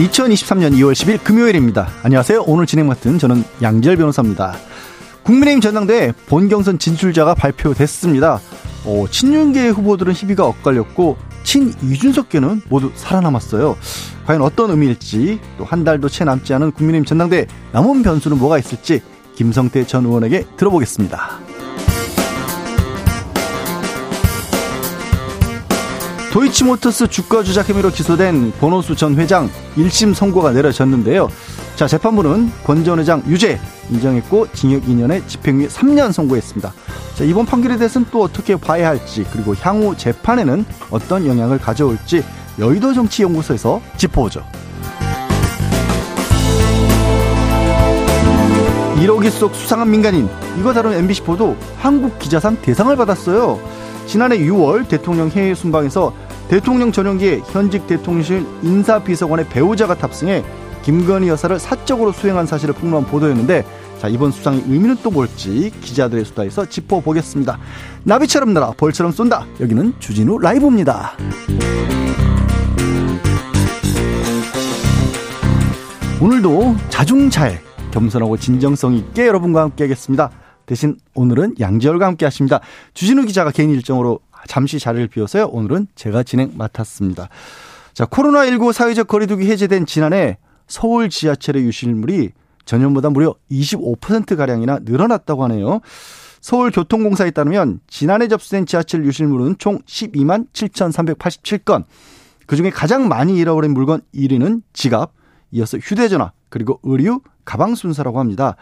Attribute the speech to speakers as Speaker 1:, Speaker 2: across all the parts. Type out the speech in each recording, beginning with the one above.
Speaker 1: 2023년 2월 10일 금요일입니다. 안녕하세요. 오늘 진행 맡은 저는 양지열 변호사입니다. 국민의힘 전당대회 본경선 진출자가 발표됐습니다. 어, 친윤계 후보들은 희비가 엇갈렸고 친 이준석계는 모두 살아남았어요. 과연 어떤 의미일지 또 한 달도 채 남지 않은 국민의힘 전당대회 남은 변수는 뭐가 있을지 김성태 전 의원에게 들어보겠습니다. 도이치모터스 주가 조작 혐의로 기소된 권오수 전 회장 1심 선고가 내려졌는데요. 자, 재판부는 권 전 회장 유죄 인정했고 징역 2년에 집행유예 3년 선고했습니다. 자, 이번 판결에 대해서는 또 어떻게 봐야 할지 그리고 향후 재판에는 어떤 영향을 가져올지 여의도 정치연구소에서 짚어보죠. 1호기 속 수상한 민간인 이거 다룬 MBC 보도 한국 기자상 대상을 받았어요. 지난해 6월 대통령 해외 순방에서 대통령 전용기에 현직 대통령실 인사비서관의 배우자가 탑승해 김건희 여사를 사적으로 수행한 사실을 폭로한 보도였는데 자 이번 수상의 의미는 또 뭘지 기자들의 수다에서 짚어보겠습니다. 나비처럼 날아 벌처럼 쏜다. 여기는 주진우 라이브입니다. 오늘도 자중잘 겸손하고 진정성 있게 여러분과 함께 하겠습니다. 대신 오늘은 양지열과 함께 하십니다. 주진우 기자가 개인 일정으로 잠시 자리를 비워서요. 오늘은 제가 진행 맡았습니다. 자, 코로나19 사회적 거리두기 해제된 지난해 서울 지하철의 유실물이 전년보다 무려 25%가량이나 늘어났다고 하네요. 서울교통공사에 따르면 지난해 접수된 지하철 유실물은 총 12만 7,387건. 그 중에 가장 많이 잃어버린 물건 1위는 지갑, 이어서 휴대전화, 그리고 의류, 가방 순서라고 합니다.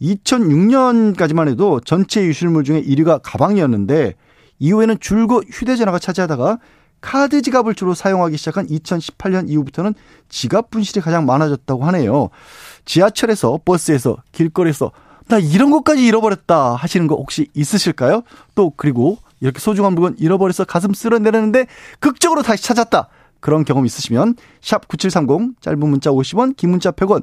Speaker 1: 2006년까지만 해도 전체 유실물 중에 1위가 가방이었는데 이후에는 줄곧 휴대전화가 차지하다가 카드 지갑을 주로 사용하기 시작한 2018년 이후부터는 지갑 분실이 가장 많아졌다고 하네요. 지하철에서 버스에서 길거리에서 나 이런 것까지 잃어버렸다 하시는 거 혹시 있으실까요? 또 그리고 이렇게 소중한 물건 잃어버려서 가슴 쓸어내렸는데 극적으로 다시 찾았다. 그런 경험 있으시면 샵 9730 짧은 문자 50원 긴 문자 100원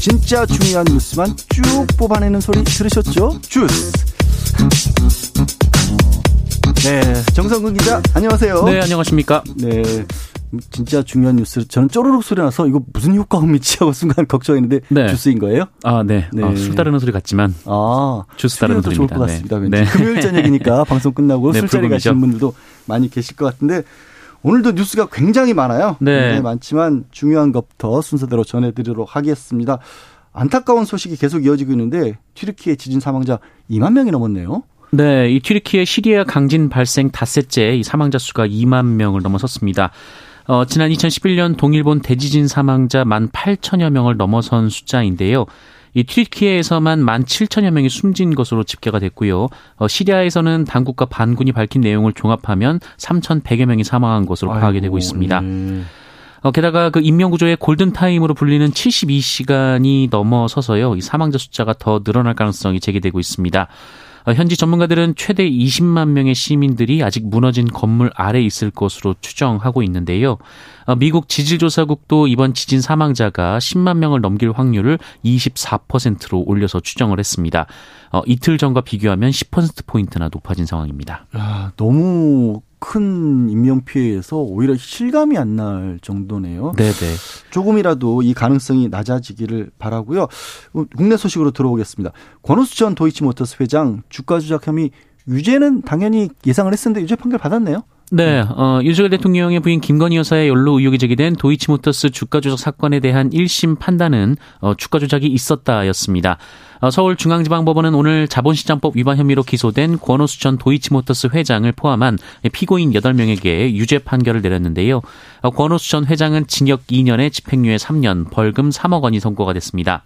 Speaker 1: 진짜 중요한 뉴스만 쭉 뽑아내는 소리 들으셨죠? 주스. 네, 정성근 기자, 안녕하세요.
Speaker 2: 네, 안녕하십니까.
Speaker 1: 네. 진짜 중요한 뉴스. 저는 쪼르륵 소리 나서 이거 무슨 효과음이지 하고 순간 걱정했는데
Speaker 2: 네.
Speaker 1: 주스인 거예요?
Speaker 2: 아, 네.
Speaker 1: 네.
Speaker 2: 아, 술 따르는 소리 같지만
Speaker 1: 아,
Speaker 2: 주스 따르는
Speaker 1: 술이어도 좋을
Speaker 2: 소리입니다.
Speaker 1: 것 같습니다.
Speaker 2: 네.
Speaker 1: 왠지.
Speaker 2: 네.
Speaker 1: 금요일 저녁이니까 방송 끝나고
Speaker 2: 네,
Speaker 1: 술자리. 가시는 분들도 많이 계실 것 같은데 오늘도 뉴스가 굉장히 많아요.
Speaker 2: 네.
Speaker 1: 굉장히 많지만 중요한 것부터 순서대로 전해드리도록 하겠습니다. 안타까운 소식이 계속 이어지고 있는데 튀르키예 지진 사망자 2만 명이 넘었네요.
Speaker 2: 네, 이 튀르키예 시리아 강진 발생 닷새째 이 사망자 수가 2만 명을 넘어섰습니다. 어, 지난 2011년 동일본 대지진 사망자 1만 8천여 명을 넘어선 숫자인데요. 이 튀르키예에서만 1만 7천여 명이 숨진 것으로 집계가 됐고요. 어, 시리아에서는 당국과 반군이 밝힌 내용을 종합하면 3,100여 명이 사망한 것으로 파악이 되고 있습니다.
Speaker 1: 네.
Speaker 2: 어, 게다가 그 인명구조의 골든타임으로 불리는 72시간이 넘어서서요, 이 사망자 숫자가 더 늘어날 가능성이 제기되고 있습니다. 어, 현지 전문가들은 최대 20만 명의 시민들이 아직 무너진 건물 아래 있을 것으로 추정하고 있는데요. 어, 미국 지질조사국도 이번 지진 사망자가 10만 명을 넘길 확률을 24%로 올려서 추정을 했습니다. 어, 이틀 전과 비교하면 10%포인트나 높아진 상황입니다.
Speaker 1: 야, 너무 큰 인명 피해에서 오히려 실감이 안 날 정도네요.
Speaker 2: 네네.
Speaker 1: 조금이라도 이 가능성이 낮아지기를 바라고요. 어, 국내 소식으로 들어오겠습니다. 권오수 전 도이치모터스 회장 주가 조작 혐의 유죄는 당연히 예상을 했었는데 유죄 판결 받았네요.
Speaker 2: 네, 어, 윤석열 대통령의 부인 김건희 여사의 연루 의혹이 제기된 도이치모터스 주가 조작 사건에 대한 1심 판단은 어, 주가 조작이 있었다였습니다. 어, 서울중앙지방법원은 오늘 자본시장법 위반 혐의로 기소된 권오수 전 도이치모터스 회장을 포함한 피고인 8명에게 유죄 판결을 내렸는데요. 어, 권오수 전 회장은 징역 2년에 집행유예 3년, 벌금 3억 원이 선고가 됐습니다.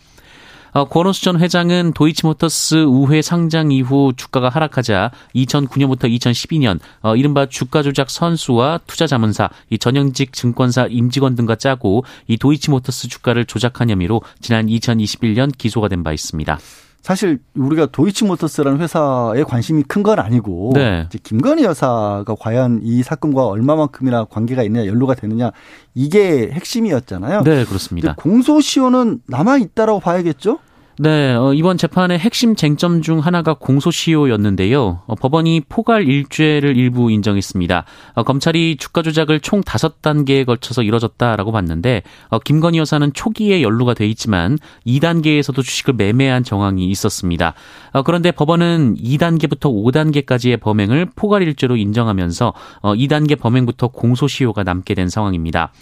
Speaker 2: 어, 권오수 전 회장은 도이치모터스 우회 상장 이후 주가가 하락하자 2009년부터 2012년 어, 이른바 주가 조작 선수와 투자 자문사, 이 전형직 증권사 임직원 등과 짜고 이 도이치모터스 주가를 조작한 혐의로 지난 2021년 기소가 된 바 있습니다.
Speaker 1: 사실 우리가 도이치모터스라는 회사에 관심이 큰 건 아니고
Speaker 2: 네.
Speaker 1: 이제 김건희 여사가 과연 이 사건과 얼마만큼이나 관계가 있느냐 연루가 되느냐 이게 핵심이었잖아요.
Speaker 2: 네, 그렇습니다.
Speaker 1: 공소시효는 남아 있다라고 봐야겠죠?
Speaker 2: 네, 어, 이번 재판의 핵심 쟁점 중 하나가 공소시효였는데요. 어, 법원이 포괄 일죄를 일부 인정했습니다. 어, 검찰이 주가 조작을 총 다섯 단계에 걸쳐서 이뤄졌다라고 봤는데 어, 김건희 여사는 초기에 연루가 돼 있지만 2단계에서도 주식을 매매한 정황이 있었습니다. 어, 그런데 법원은 2단계부터 5단계까지의 범행을 포괄 일죄로 인정하면서 어, 2단계 범행부터 공소시효가 남게 된 상황입니다.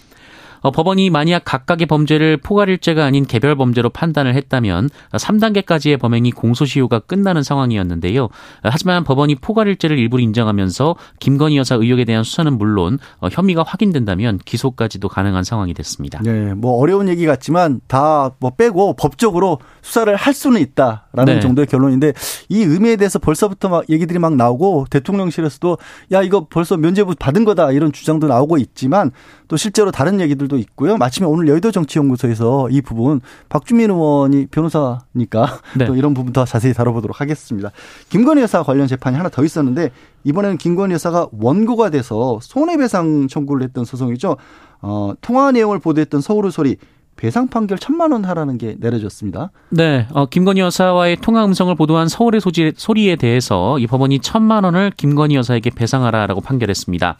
Speaker 2: 어, 법원이 만약 각각의 범죄를 포괄일죄가 아닌 개별 범죄로 판단을 했다면 3단계까지의 범행이 공소시효가 끝나는 상황이었는데요. 하지만 법원이 포괄일죄를 일부러 인정하면서 김건희 여사 의혹에 대한 수사는 물론 어, 혐의가 확인된다면 기소까지도 가능한 상황이 됐습니다.
Speaker 1: 네, 뭐 어려운 얘기 같지만 다 뭐 빼고 법적으로 수사를 할 수는 있다라는
Speaker 2: 네.
Speaker 1: 정도의 결론인데 이 의미에 대해서 벌써부터 막 얘기들이 막 나오고 대통령실에서도 야 이거 벌써 면죄부 받은 거다 이런 주장도 나오고 있지만 또 실제로 다른 얘기들도 있고요. 마침에 오늘 여의도 정치연구소에서 이 부분 박주민 의원이 변호사니까
Speaker 2: 네.
Speaker 1: 또 이런 부분 더 자세히 다뤄보도록 하겠습니다. 김건희 여사 관련 재판이 하나 더 있었는데 이번에는 김건희 여사가 원고가 돼서 손해배상 청구를 했던 소송이죠. 어, 통화 내용을 보도했던 서울의 소리 배상 판결 천만 원 하라는 게 내려졌습니다.
Speaker 2: 네, 어, 김건희 여사와의 통화 음성을 보도한 서울의 소지, 소리에 대해서 이 법원이 천만 원을 김건희 여사에게 배상하라라고 판결했습니다.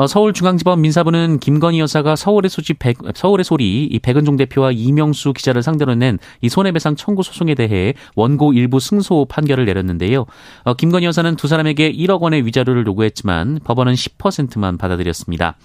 Speaker 2: 어, 서울중앙지법 민사부는 김건희 여사가 서울의 소지 백, 서울의 소리 이 백은종 대표와 이명수 기자를 상대로 낸 이 손해배상 청구 소송에 대해 원고 일부 승소 판결을 내렸는데요. 어, 김건희 여사는 두 사람에게 1억 원의 위자료를 요구했지만 법원은 10%만 받아들였습니다.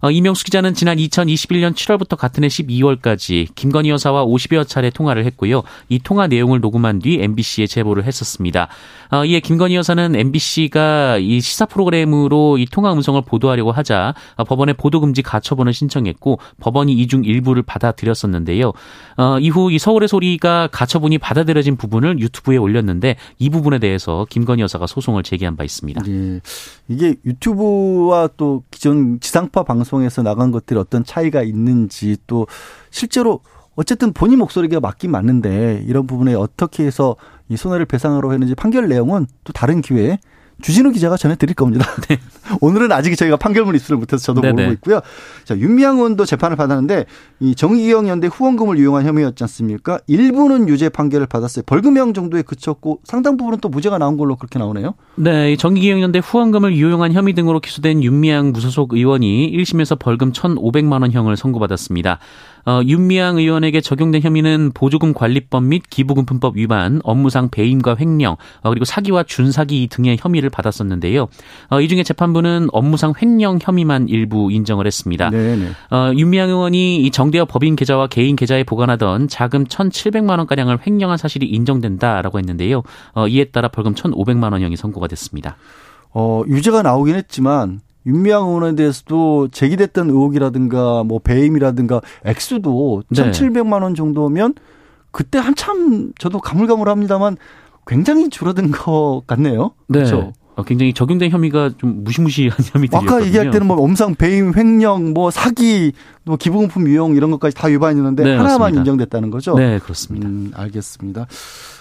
Speaker 2: 어, 이명수 기자는 지난 2021년 7월부터 같은 해 12월까지 김건희 여사와 50여 차례 통화를 했고요. 이 통화 내용을 녹음한 뒤 MBC에 제보를 했었습니다. 어, 이에 김건희 여사는 MBC가 이 시사 프로그램으로 이 통화 음성을 보도하려고 하자 어, 법원에 보도금지 가처분을 신청했고 법원이 이중 일부를 받아들였었는데요. 어, 이후 이 서울의 소리가 가처분이 받아들여진 부분을 유튜브에 올렸는데 이 부분에 대해서 김건희 여사가 소송을 제기한 바 있습니다.
Speaker 1: 예. 이게 유튜브와 또 기존 지상파 방송에서 나간 것들이 어떤 차이가 있는지 또 실제로 어쨌든 본인 목소리가 맞긴 맞는데 이런 부분에 어떻게 해서 이 손해를 배상하러 했는지 판결 내용은 또 다른 기회에 주진우 기자가 전해드릴 겁니다. 오늘은 아직 저희가 판결문 입수를 못해서 저도
Speaker 2: 네네.
Speaker 1: 모르고 있고요. 자, 윤미향 의원도 재판을 받았는데 이 정의기억연대 후원금을 이용한 혐의였지 않습니까? 일부는 유죄 판결을 받았어요. 벌금형 정도에 그쳤고 상당 부분은 또 무죄가 나온 걸로 그렇게 나오네요.
Speaker 2: 네, 이 정기기억연대 후원금을 유용한 혐의 등으로 기소된 윤미향 무소속 의원이 1심에서 벌금 1,500만 원형을 선고받았습니다. 어, 윤미향 의원에게 적용된 혐의는 보조금 관리법 및 기부금품법 위반, 업무상 배임과 횡령, 어, 그리고 사기와 준사기 등의 혐의를 받았었는데요. 어, 이 중에 재판부는 업무상 횡령 혐의만 일부 인정을 했습니다.
Speaker 1: 네네.
Speaker 2: 어, 윤미향 의원이 이 정대협 법인 계좌와 개인 계좌에 보관하던 자금 1,700만 원 가량을 횡령한 사실이 인정된다라고 했는데요. 어, 이에 따라 벌금 1,500만 원형이 선고가 됐습니다.
Speaker 1: 어, 유죄가 나오긴 했지만 윤미향 의원에 대해서도 제기됐던 의혹이라든가 뭐 배임이라든가 액수도
Speaker 2: 네.
Speaker 1: 1,700만 원 정도면 그때 한참 저도 가물가물합니다만 굉장히 줄어든 것 같네요. 그렇죠.
Speaker 2: 어, 굉장히 적용된 혐의가 좀 무시무시한 혐의들이었거든요.
Speaker 1: 아까 얘기할 때는 뭐 엄상 배임, 횡령, 뭐 사기, 뭐 기부금품 유용 이런 것까지 다 위반했는데
Speaker 2: 네,
Speaker 1: 하나만
Speaker 2: 맞습니다.
Speaker 1: 인정됐다는 거죠.
Speaker 2: 네, 그렇습니다.
Speaker 1: 음, 알겠습니다.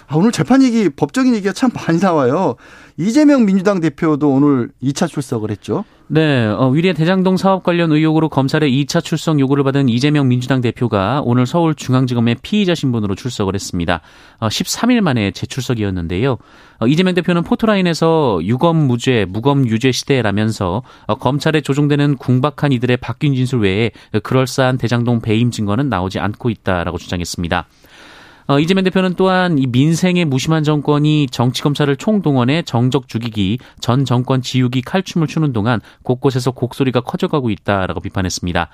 Speaker 1: 아, 오늘 재판 얘기, 법적인 얘기가 참 많이 나와요. 이재명 민주당 대표도 오늘 2차 출석을 했죠.
Speaker 2: 네, 어, 위례 대장동 사업 관련 의혹으로 검찰의 2차 출석 요구를 받은 이재명 민주당 대표가 오늘 서울중앙지검에 피의자 신분으로 출석을 했습니다. 어, 13일 만에 재출석이었는데요. 어, 이재명 대표는 포토라인에서 유검 무죄, 무검 유죄 시대라면서 어, 검찰에 조종되는 궁박한 이들의 바뀐 진술 외에 그 럴싸한 대장동 배임 증거는 나오지 않고 있다라고 주장했습니다. 어, 이재명 대표는 또한 이 민생의 무심한 정권이 정치 검찰을 총동원해 정적 죽이기, 전 정권 지우기 칼춤을 추는 동안 곳곳에서 곡소리가 커져가고 있다라고 비판했습니다.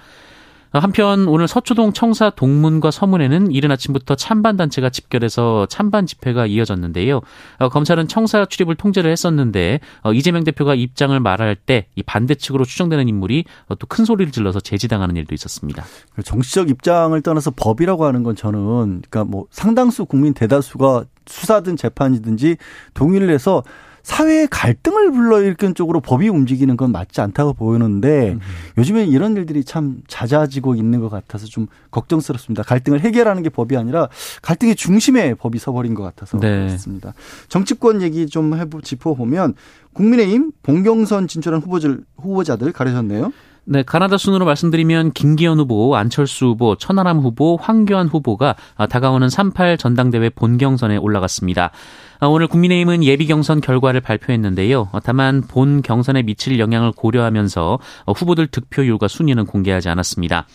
Speaker 2: 한편 오늘 서초동 청사 동문과 서문에는 이른 아침부터 찬반 단체가 집결해서 찬반 집회가 이어졌는데요. 어, 검찰은 청사 출입을 통제를 했었는데 어, 이재명 대표가 입장을 말할 때 이 반대 측으로 추정되는 인물이 어, 또큰 소리를 질러서 제지당하는 일도 있었습니다.
Speaker 1: 정치적 입장을 떠나서 법이라고 하는 건 저는 그러니까 뭐 상당수 국민 대다수가 수사든 재판이든지 동의를 해서 사회의 갈등을 불러일으키는 쪽으로 법이 움직이는 건 맞지 않다고 보이는데 음. 요즘에 이런 일들이 참 잦아지고 있는 것 같아서 좀 걱정스럽습니다. 갈등을 해결하는 게 법이 아니라 갈등의 중심에 법이 서버린 것 같아서 네. 그렇습니다. 정치권 얘기 좀 해보 짚어보면 국민의힘 봉경선 진출한 후보들 후보자들 가르셨네요.
Speaker 2: 네, 가나다 순으로 말씀드리면 김기현 후보, 안철수 후보, 천하람 후보, 황교안 후보가 다가오는 38 전당대회 본경선에 올라갔습니다. 오늘 국민의힘은 예비 경선 결과를 발표했는데요. 다만 본 경선에 미칠 영향을 고려하면서 후보들 득표율과 순위는 공개하지 않았습니다.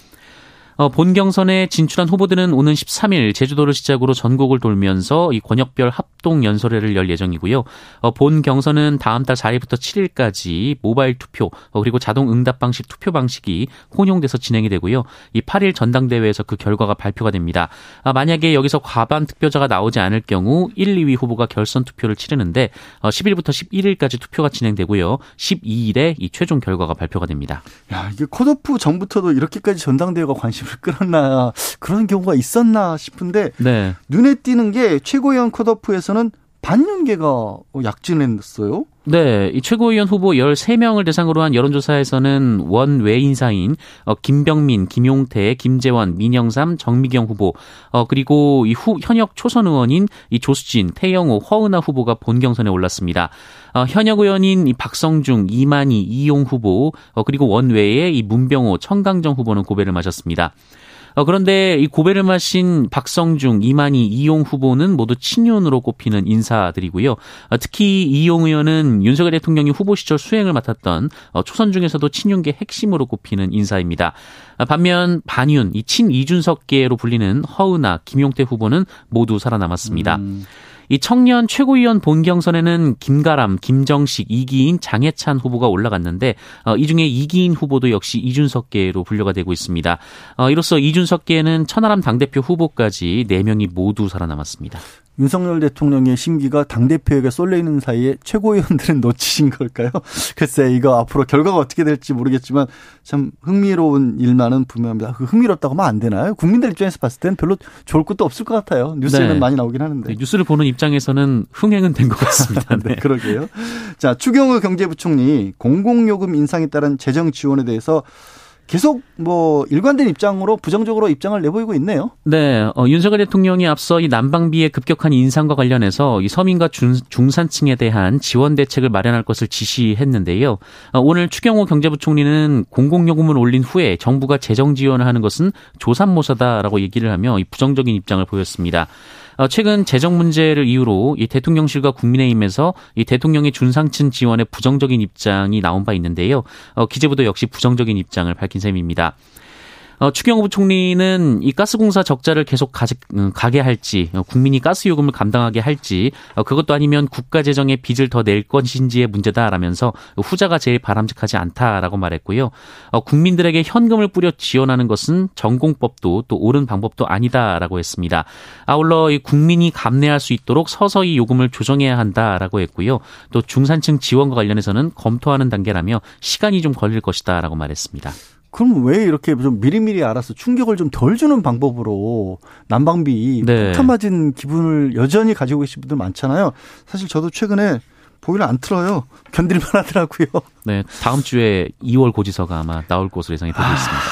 Speaker 2: 어, 본 경선에 진출한 후보들은 오는 13일 제주도를 시작으로 전국을 돌면서 이 권역별 합동 연설회를 열 예정이고요. 어, 본 경선은 다음 달 4일부터 7일까지 모바일 투표 어, 그리고 자동 응답 방식 투표 방식이 혼용돼서 진행이 되고요. 이 8일 전당대회에서 그 결과가 발표가 됩니다. 아, 만약에 여기서 과반 득표자가 나오지 않을 경우 1, 2위 후보가 결선 투표를 치르는데 어, 10일부터 11일까지 투표가 진행되고요. 12일에 이 최종 결과가 발표가 됩니다.
Speaker 1: 야, 이게 컷오프 전부터도 이렇게까지 전당대회가 관심 관심을 끌었나 그런 경우가 있었나 싶은데 네. 눈에 띄는 게 최고위원 컷오프에서는 반윤계가 약진했어요.
Speaker 2: 네, 이 최고위원 후보 13명을 대상으로 한 여론조사에서는 원외 인사인 어, 김병민, 김용태, 김재원, 민영삼, 정미경 후보, 어, 그리고 이 후, 현역 초선 의원인 이 조수진, 태영호, 허은하 후보가 본 경선에 올랐습니다. 어, 현역 의원인 이 박성중, 이만희, 이용 후보, 어, 그리고 원외에 이 문병호, 청강정 후보는 고배를 마셨습니다. 어, 그런데 이 고배를 마신 박성중, 이만희, 이용 후보는 모두 친윤으로 꼽히는 인사들이고요. 어, 특히 이용 의원은 윤석열 대통령이 후보 시절 수행을 맡았던 어, 초선 중에서도 친윤계 핵심으로 꼽히는 인사입니다. 반면 반윤, 이 친이준석계로 불리는 허은아, 김용태 후보는 모두 살아남았습니다. 음. 이 청년 최고위원 본경선에는 김가람, 김정식, 이기인, 장해찬 후보가 올라갔는데 어, 이 중에 이기인 후보도 역시 이준석계로 분류가 되고 있습니다. 어, 이로써 이준석계는 천하람 당대표 후보까지 4명이 모두 살아남았습니다.
Speaker 1: 윤석열 대통령의 심기가 당대표에게 쏠려 있는 사이에 최고위원들은 놓치신 걸까요? 글쎄, 이거 앞으로 결과가 어떻게 될지 모르겠지만 참 흥미로운 일만은 분명합니다. 그 흥미롭다고 하면 안 되나요? 국민들 입장에서 봤을 땐 별로 좋을 것도 없을 것 같아요. 뉴스에는 네. 많이 나오긴 하는데. 네,
Speaker 2: 뉴스를 보는 입 장에서는 흥행은 된 것 같습니다.
Speaker 1: 네. 네, 그러게요. 자, 추경호 경제부총리 공공요금 인상에 따른 재정 지원에 대해서 계속 뭐 일관된 입장으로 부정적으로 입장을 내보이고 있네요.
Speaker 2: 네, 어, 윤석열 대통령이 앞서 이 난방비의 급격한 인상과 관련해서 이 서민과 중, 중산층에 대한 지원 대책을 마련할 것을 지시했는데요. 어, 오늘 추경호 경제부총리는 공공요금을 올린 후에 정부가 재정 지원을 하는 것은 조삼모사다라고 얘기를 하며 이 부정적인 입장을 보였습니다. 어, 최근 재정 문제를 이유로 이 대통령실과 국민의힘에서 이 대통령의 준상층 지원에 부정적인 입장이 나온 바 있는데요. 어, 기재부도 역시 부정적인 입장을 밝힌 셈입니다. 어, 추경호 부총리는 이 가스공사 적자를 계속 가, 음, 가게 할지, 어, 국민이 가스 요금을 감당하게 할지, 어, 그것도 아니면 국가 재정에 빚을 더 낼 것인지의 문제다라면서 후자가 제일 바람직하지 않다라고 말했고요. 어, 국민들에게 현금을 뿌려 지원하는 것은 전공법도 또 옳은 방법도 아니다라고 했습니다. 아울러 이 국민이 감내할 수 있도록 서서히 요금을 조정해야 한다라고 했고요. 또 중산층 지원과 관련해서는 검토하는 단계라며 시간이 좀 걸릴 것이다라고 말했습니다.
Speaker 1: 그럼 왜 이렇게 좀 미리미리 알아서 충격을 좀 덜 주는 방법으로 난방비 네. 폭탄 맞은 기분을 여전히 가지고 계신 분들 많잖아요. 사실 저도 최근에 보일러 안 틀어요. 견딜만 하더라고요.
Speaker 2: 네, 다음 주에 2월 고지서가 아마 나올 것으로 예상이 되고 아, 있습니다.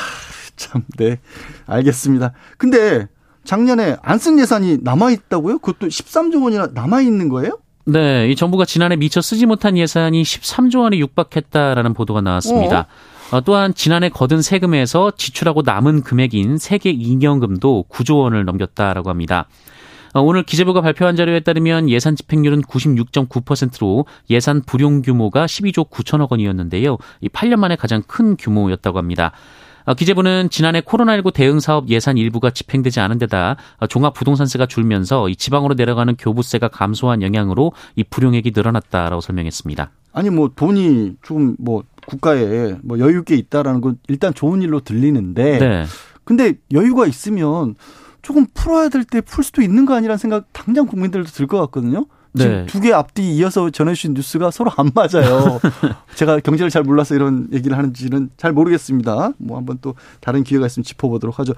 Speaker 1: 참, 네. 알겠습니다. 근데 작년에 안 쓴 예산이 남아 있다고요? 그것도 13조 원이나 남아 있는 거예요?
Speaker 2: 네, 이 정부가 지난해 미처 쓰지 못한 예산이 13조 원에 육박했다라는 보도가 나왔습니다. 어? 어, 또한 지난해 거둔 세금에서 지출하고 남은 금액인 세계 이경금도 9조 원을 넘겼다라고 합니다. 어, 오늘 기재부가 발표한 자료에 따르면 예산 집행률은 96.9%로 예산 불용 규모가 12조 9천억 원이었는데요. 이 8년 만에 가장 큰 규모였다고 합니다. 어, 기재부는 지난해 코로나19 대응 사업 예산 일부가 집행되지 않은 데다 어, 종합 부동산세가 줄면서 이 지방으로 내려가는 교부세가 감소한 영향으로 이 불용액이 늘어났다라고 설명했습니다.
Speaker 1: 아니 뭐 돈이 좀뭐 국가에 뭐 여유 있게 있다라는 건 일단 좋은 일로 들리는데
Speaker 2: 네.
Speaker 1: 근데 여유가 있으면 조금 풀어야 될 때 풀 수도 있는 거 아니라는 생각 당장 국민들도 들 것 같거든요. 지금
Speaker 2: 네.
Speaker 1: 두개 앞뒤 이어서 전해주신 뉴스가 서로 안 맞아요. 제가 경제를 잘 몰라서 이런 얘기를 하는지는 잘 모르겠습니다. 뭐 한번 또 다른 기회가 있으면 짚어보도록 하죠.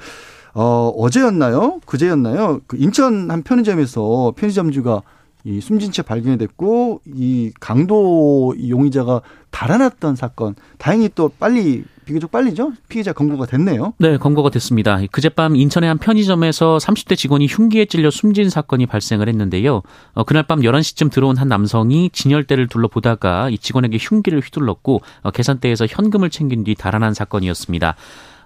Speaker 1: 어, 어제였나요? 그제였나요? 그 인천 한 편의점에서 편의점주가 이 숨진 채 발견이 됐고 이 강도 용의자가 달아났던 사건. 다행히 또 빨리 비교적 빨리죠. 피해자 검거가 됐네요.
Speaker 2: 네, 검거가 됐습니다. 그젯밤 인천의 한 편의점에서 30대 직원이 흉기에 찔려 숨진 사건이 발생을 했는데요. 어, 그날 밤 11시쯤 들어온 한 남성이 진열대를 둘러보다가 이 직원에게 흉기를 휘둘렀고 어, 계산대에서 현금을 챙긴 뒤 달아난 사건이었습니다.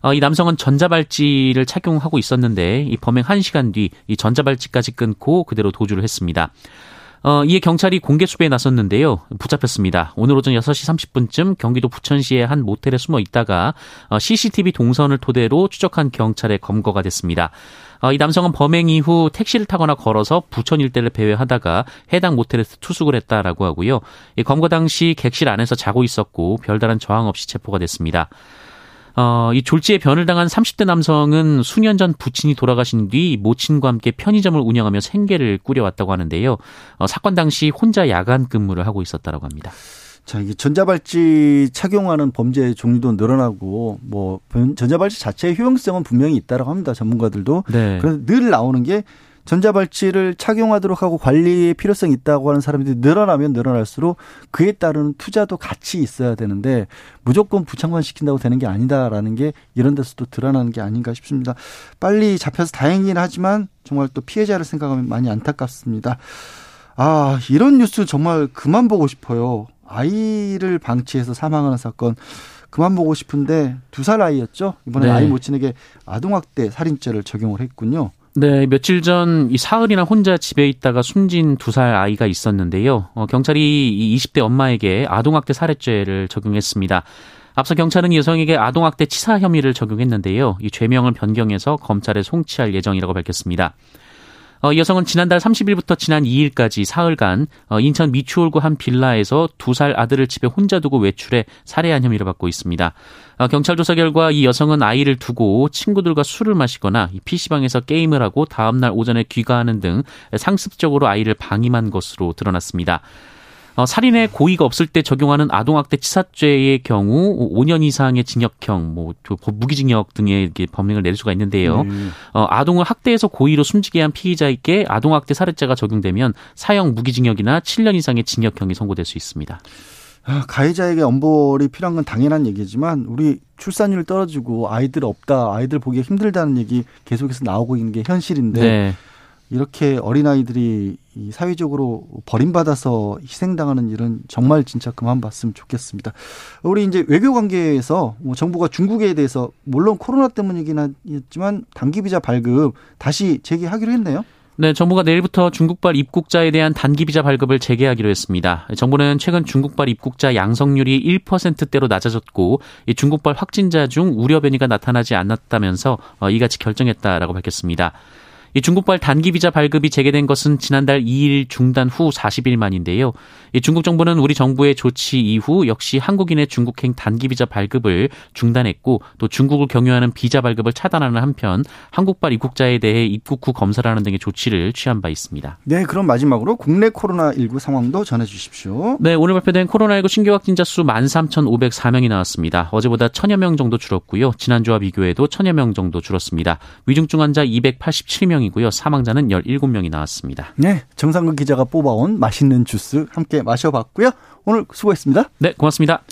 Speaker 2: 어, 이 남성은 전자발찌를 착용하고 있었는데 이 범행 1시간 뒤 이 전자발찌까지 끊고 그대로 도주를 했습니다. 어, 이에 경찰이 공개 수배에 나섰는데요. 붙잡혔습니다. 오늘 오전 6시 30분쯤 경기도 부천시의 한 모텔에 숨어 있다가 어, CCTV 동선을 토대로 추적한 경찰에 검거가 됐습니다. 어, 이 남성은 범행 이후 택시를 타거나 걸어서 부천 일대를 배회하다가 해당 모텔에서 투숙을 했다라고 하고요. 이 검거 당시 객실 안에서 자고 있었고 별다른 저항 없이 체포가 됐습니다. 어, 이 졸지에 변을 당한 30대 남성은 수년 전 부친이 돌아가신 뒤 모친과 함께 편의점을 운영하며 생계를 꾸려왔다고 하는데요. 어, 사건 당시 혼자 야간 근무를 하고 있었다고 합니다.
Speaker 1: 자, 이게 전자발찌 착용하는 범죄 종류도 늘어나고 뭐 전자발찌 자체의 효용성은 분명히 있다라고 합니다. 전문가들도.
Speaker 2: 네.
Speaker 1: 그래서 늘 나오는 게 전자발찌를 착용하도록 하고 관리의 필요성이 있다고 하는 사람들이 늘어나면 늘어날수록 그에 따른 투자도 같이 있어야 되는데 무조건 부착만 시킨다고 되는 게 아니다라는 게 이런 데서도 드러나는 게 아닌가 싶습니다. 빨리 잡혀서 다행이긴 하지만 정말 또 피해자를 생각하면 많이 안타깝습니다. 아, 이런 뉴스 정말 그만 보고 싶어요. 아이를 방치해서 사망하는 사건 그만 보고 싶은데 두 살 아이였죠. 이번에
Speaker 2: 네.
Speaker 1: 아이 모친에게 아동학대 살인죄를 적용을 했군요.
Speaker 2: 네, 며칠 전 이 사흘이나 혼자 집에 있다가 숨진 두 살 아이가 있었는데요. 어, 경찰이 이 20대 엄마에게 아동학대 살해죄를 적용했습니다. 앞서 경찰은 이 여성에게 아동학대 치사 혐의를 적용했는데요. 이 죄명을 변경해서 검찰에 송치할 예정이라고 밝혔습니다. 어, 이 여성은 지난달 30일부터 지난 2일까지 사흘간 어, 인천 미추홀구 한 빌라에서 두 살 아들을 집에 혼자 두고 외출해 살해한 혐의를 받고 있습니다. 어, 경찰 조사 결과 이 여성은 아이를 두고 친구들과 술을 마시거나 이 PC방에서 게임을 하고 다음날 오전에 귀가하는 등 상습적으로 아이를 방임한 것으로 드러났습니다. 어, 살인의 고의가 없을 때 적용하는 아동학대 치사죄의 경우 5년 이상의 징역형, 뭐 무기징역 등의 범행을 내릴 수가 있는데요.
Speaker 1: 음.
Speaker 2: 어, 아동을 학대해서 고의로 숨지게 한 피의자에게 아동학대 살해죄가 적용되면 사형 무기징역이나 7년 이상의 징역형이 선고될 수 있습니다.
Speaker 1: 아, 가해자에게 엄벌이 필요한 건 당연한 얘기지만 우리 출산율 떨어지고 아이들 없다, 아이들 보기가 힘들다는 얘기 계속해서 나오고 있는 게 현실인데
Speaker 2: 네.
Speaker 1: 이렇게 어린아이들이 이 사회적으로 버림받아서 희생당하는 일은 정말 진짜 그만 봤으면 좋겠습니다. 우리 이제 외교 관계에서 뭐 정부가 중국에 대해서 물론 코로나 때문이긴 했지만 단기 비자 발급 다시 재개하기로 했네요.
Speaker 2: 네, 정부가 내일부터 중국발 입국자에 대한 단기 비자 발급을 재개하기로 했습니다. 정부는 최근 중국발 입국자 양성률이 1%대로 낮아졌고 이 중국발 확진자 중 우려 변이가 나타나지 않았다면서 어, 이같이 결정했다라고 밝혔습니다. 이 중국발 단기 비자 발급이 재개된 것은 지난달 2일 중단 후 40일 만인데요. 이 중국 정부는 우리 정부의 조치 이후 역시 한국인의 중국행 단기 비자 발급을 중단했고 또 중국을 경유하는 비자 발급을 차단하는 한편 한국발 입국자에 대해 입국 후 검사를 하는 등의 조치를 취한 바 있습니다.
Speaker 1: 네, 그럼 마지막으로 국내 코로나19 상황도 전해 주십시오.
Speaker 2: 네, 오늘 발표된 코로나19 신규 확진자 수 13,504명이 나왔습니다. 어제보다 1,000여 명 정도 줄었고요. 지난주와 비교해도 1,000여 명 정도 줄었습니다. 위중증 환자 287명 이고요. 사망자는 17명이 나왔습니다.
Speaker 1: 네, 정상근 기자가 뽑아온 맛있는 주스 함께 마셔봤고요. 오늘 수고했습니다.
Speaker 2: 네, 고맙습니다.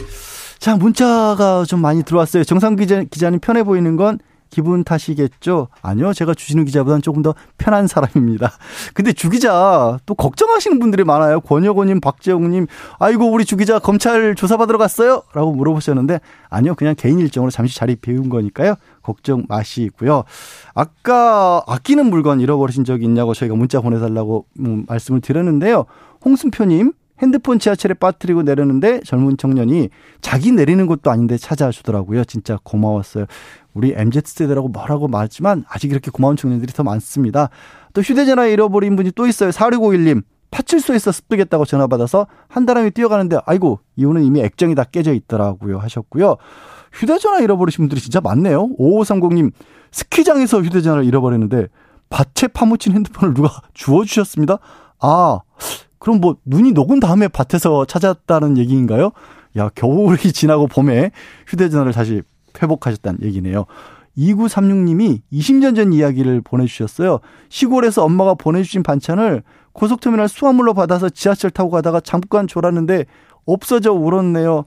Speaker 1: 자, 문자가 좀 많이 들어왔어요. 정상 기자, 기자님 편해 보이는 건 기분 탓이겠죠? 아니요. 제가 주시는 기자보다는 조금 더 편한 사람입니다. 근데 주 기자 또 걱정하시는 분들이 많아요. 권혁호님, 박재홍님, 아이고, 우리 주 기자 검찰 조사받으러 갔어요? 라고 물어보셨는데, 아니요. 그냥 개인 일정으로 잠시 자리 비운 거니까요. 걱정 마시고요. 아까 아끼는 물건 잃어버리신 적이 있냐고 저희가 문자 보내달라고 음, 말씀을 드렸는데요. 홍순표님, 핸드폰 지하철에 빠뜨리고 내렸는데 젊은 청년이 자기 내리는 곳도 아닌데 찾아와 주더라고요. 진짜 고마웠어요. 우리 MZ세대라고 뭐라고 말했지만 아직 이렇게 고마운 청년들이 더 많습니다. 또 휴대전화 잃어버린 분이 또 있어요. 4651님. 파출소에서 습득했다고 전화받아서 한다람이 뛰어가는데 아이고 이유는 이미 액정이 다 깨져 있더라고요 하셨고요. 휴대전화 잃어버리신 분들이 진짜 많네요. 5530님 스키장에서 휴대전화를 잃어버렸는데 밭에 파묻힌 핸드폰을 누가 주워주셨습니다. 아 그럼 뭐 눈이 녹은 다음에 밭에서 찾았다는 얘기인가요? 야 겨울이 지나고 봄에 휴대전화를 다시 회복하셨다는 얘기네요. 2936님이 20년 전 이야기를 보내주셨어요. 시골에서 엄마가 보내주신 반찬을 고속터미널 수화물로 받아서 지하철 타고 가다가 잠깐 졸았는데 없어져 울었네요.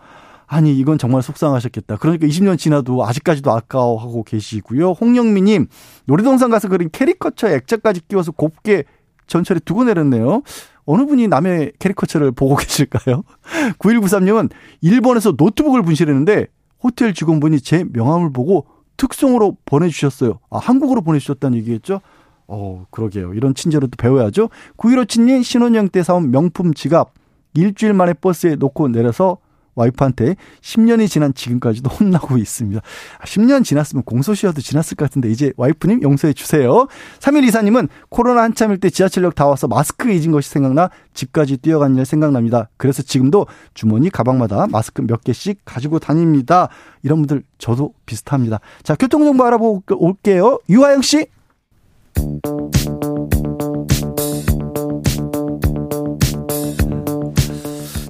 Speaker 1: 아니 이건 정말 속상하셨겠다. 그러니까 20년 지나도 아직까지도 아까워하고 계시고요. 홍영미님 놀이동산 가서 그린 캐리커처 액자까지 끼워서 곱게 전철에 두고 내렸네요. 어느 분이 남의 캐리커처를 보고 계실까요? 9193님은 일본에서 노트북을 분실했는데 호텔 직원분이 제 명함을 보고 특송으로 보내주셨어요. 아, 한국으로 보내주셨다는 얘기겠죠? 어, 그러게요. 이런 친절을 또 배워야죠. 9157님 신혼여행 때 사온 명품 지갑 일주일 만에 버스에 놓고 내려서 와이프한테 10년이 지난 지금까지도 혼나고 있습니다. 10년 아, 지났으면 공소시효도 지났을 것 같은데 이제 와이프님 용서해 주세요. 3일 이사님은 코로나 한참일 때 지하철역 다 와서 마스크 잊은 것이 생각나 집까지 뛰어간 일 생각납니다. 그래서 지금도 주머니 가방마다 마스크 몇 개씩 가지고 다닙니다. 이런 분들 저도 비슷합니다. 자, 교통정보 알아보고 올게요. 유하영 씨.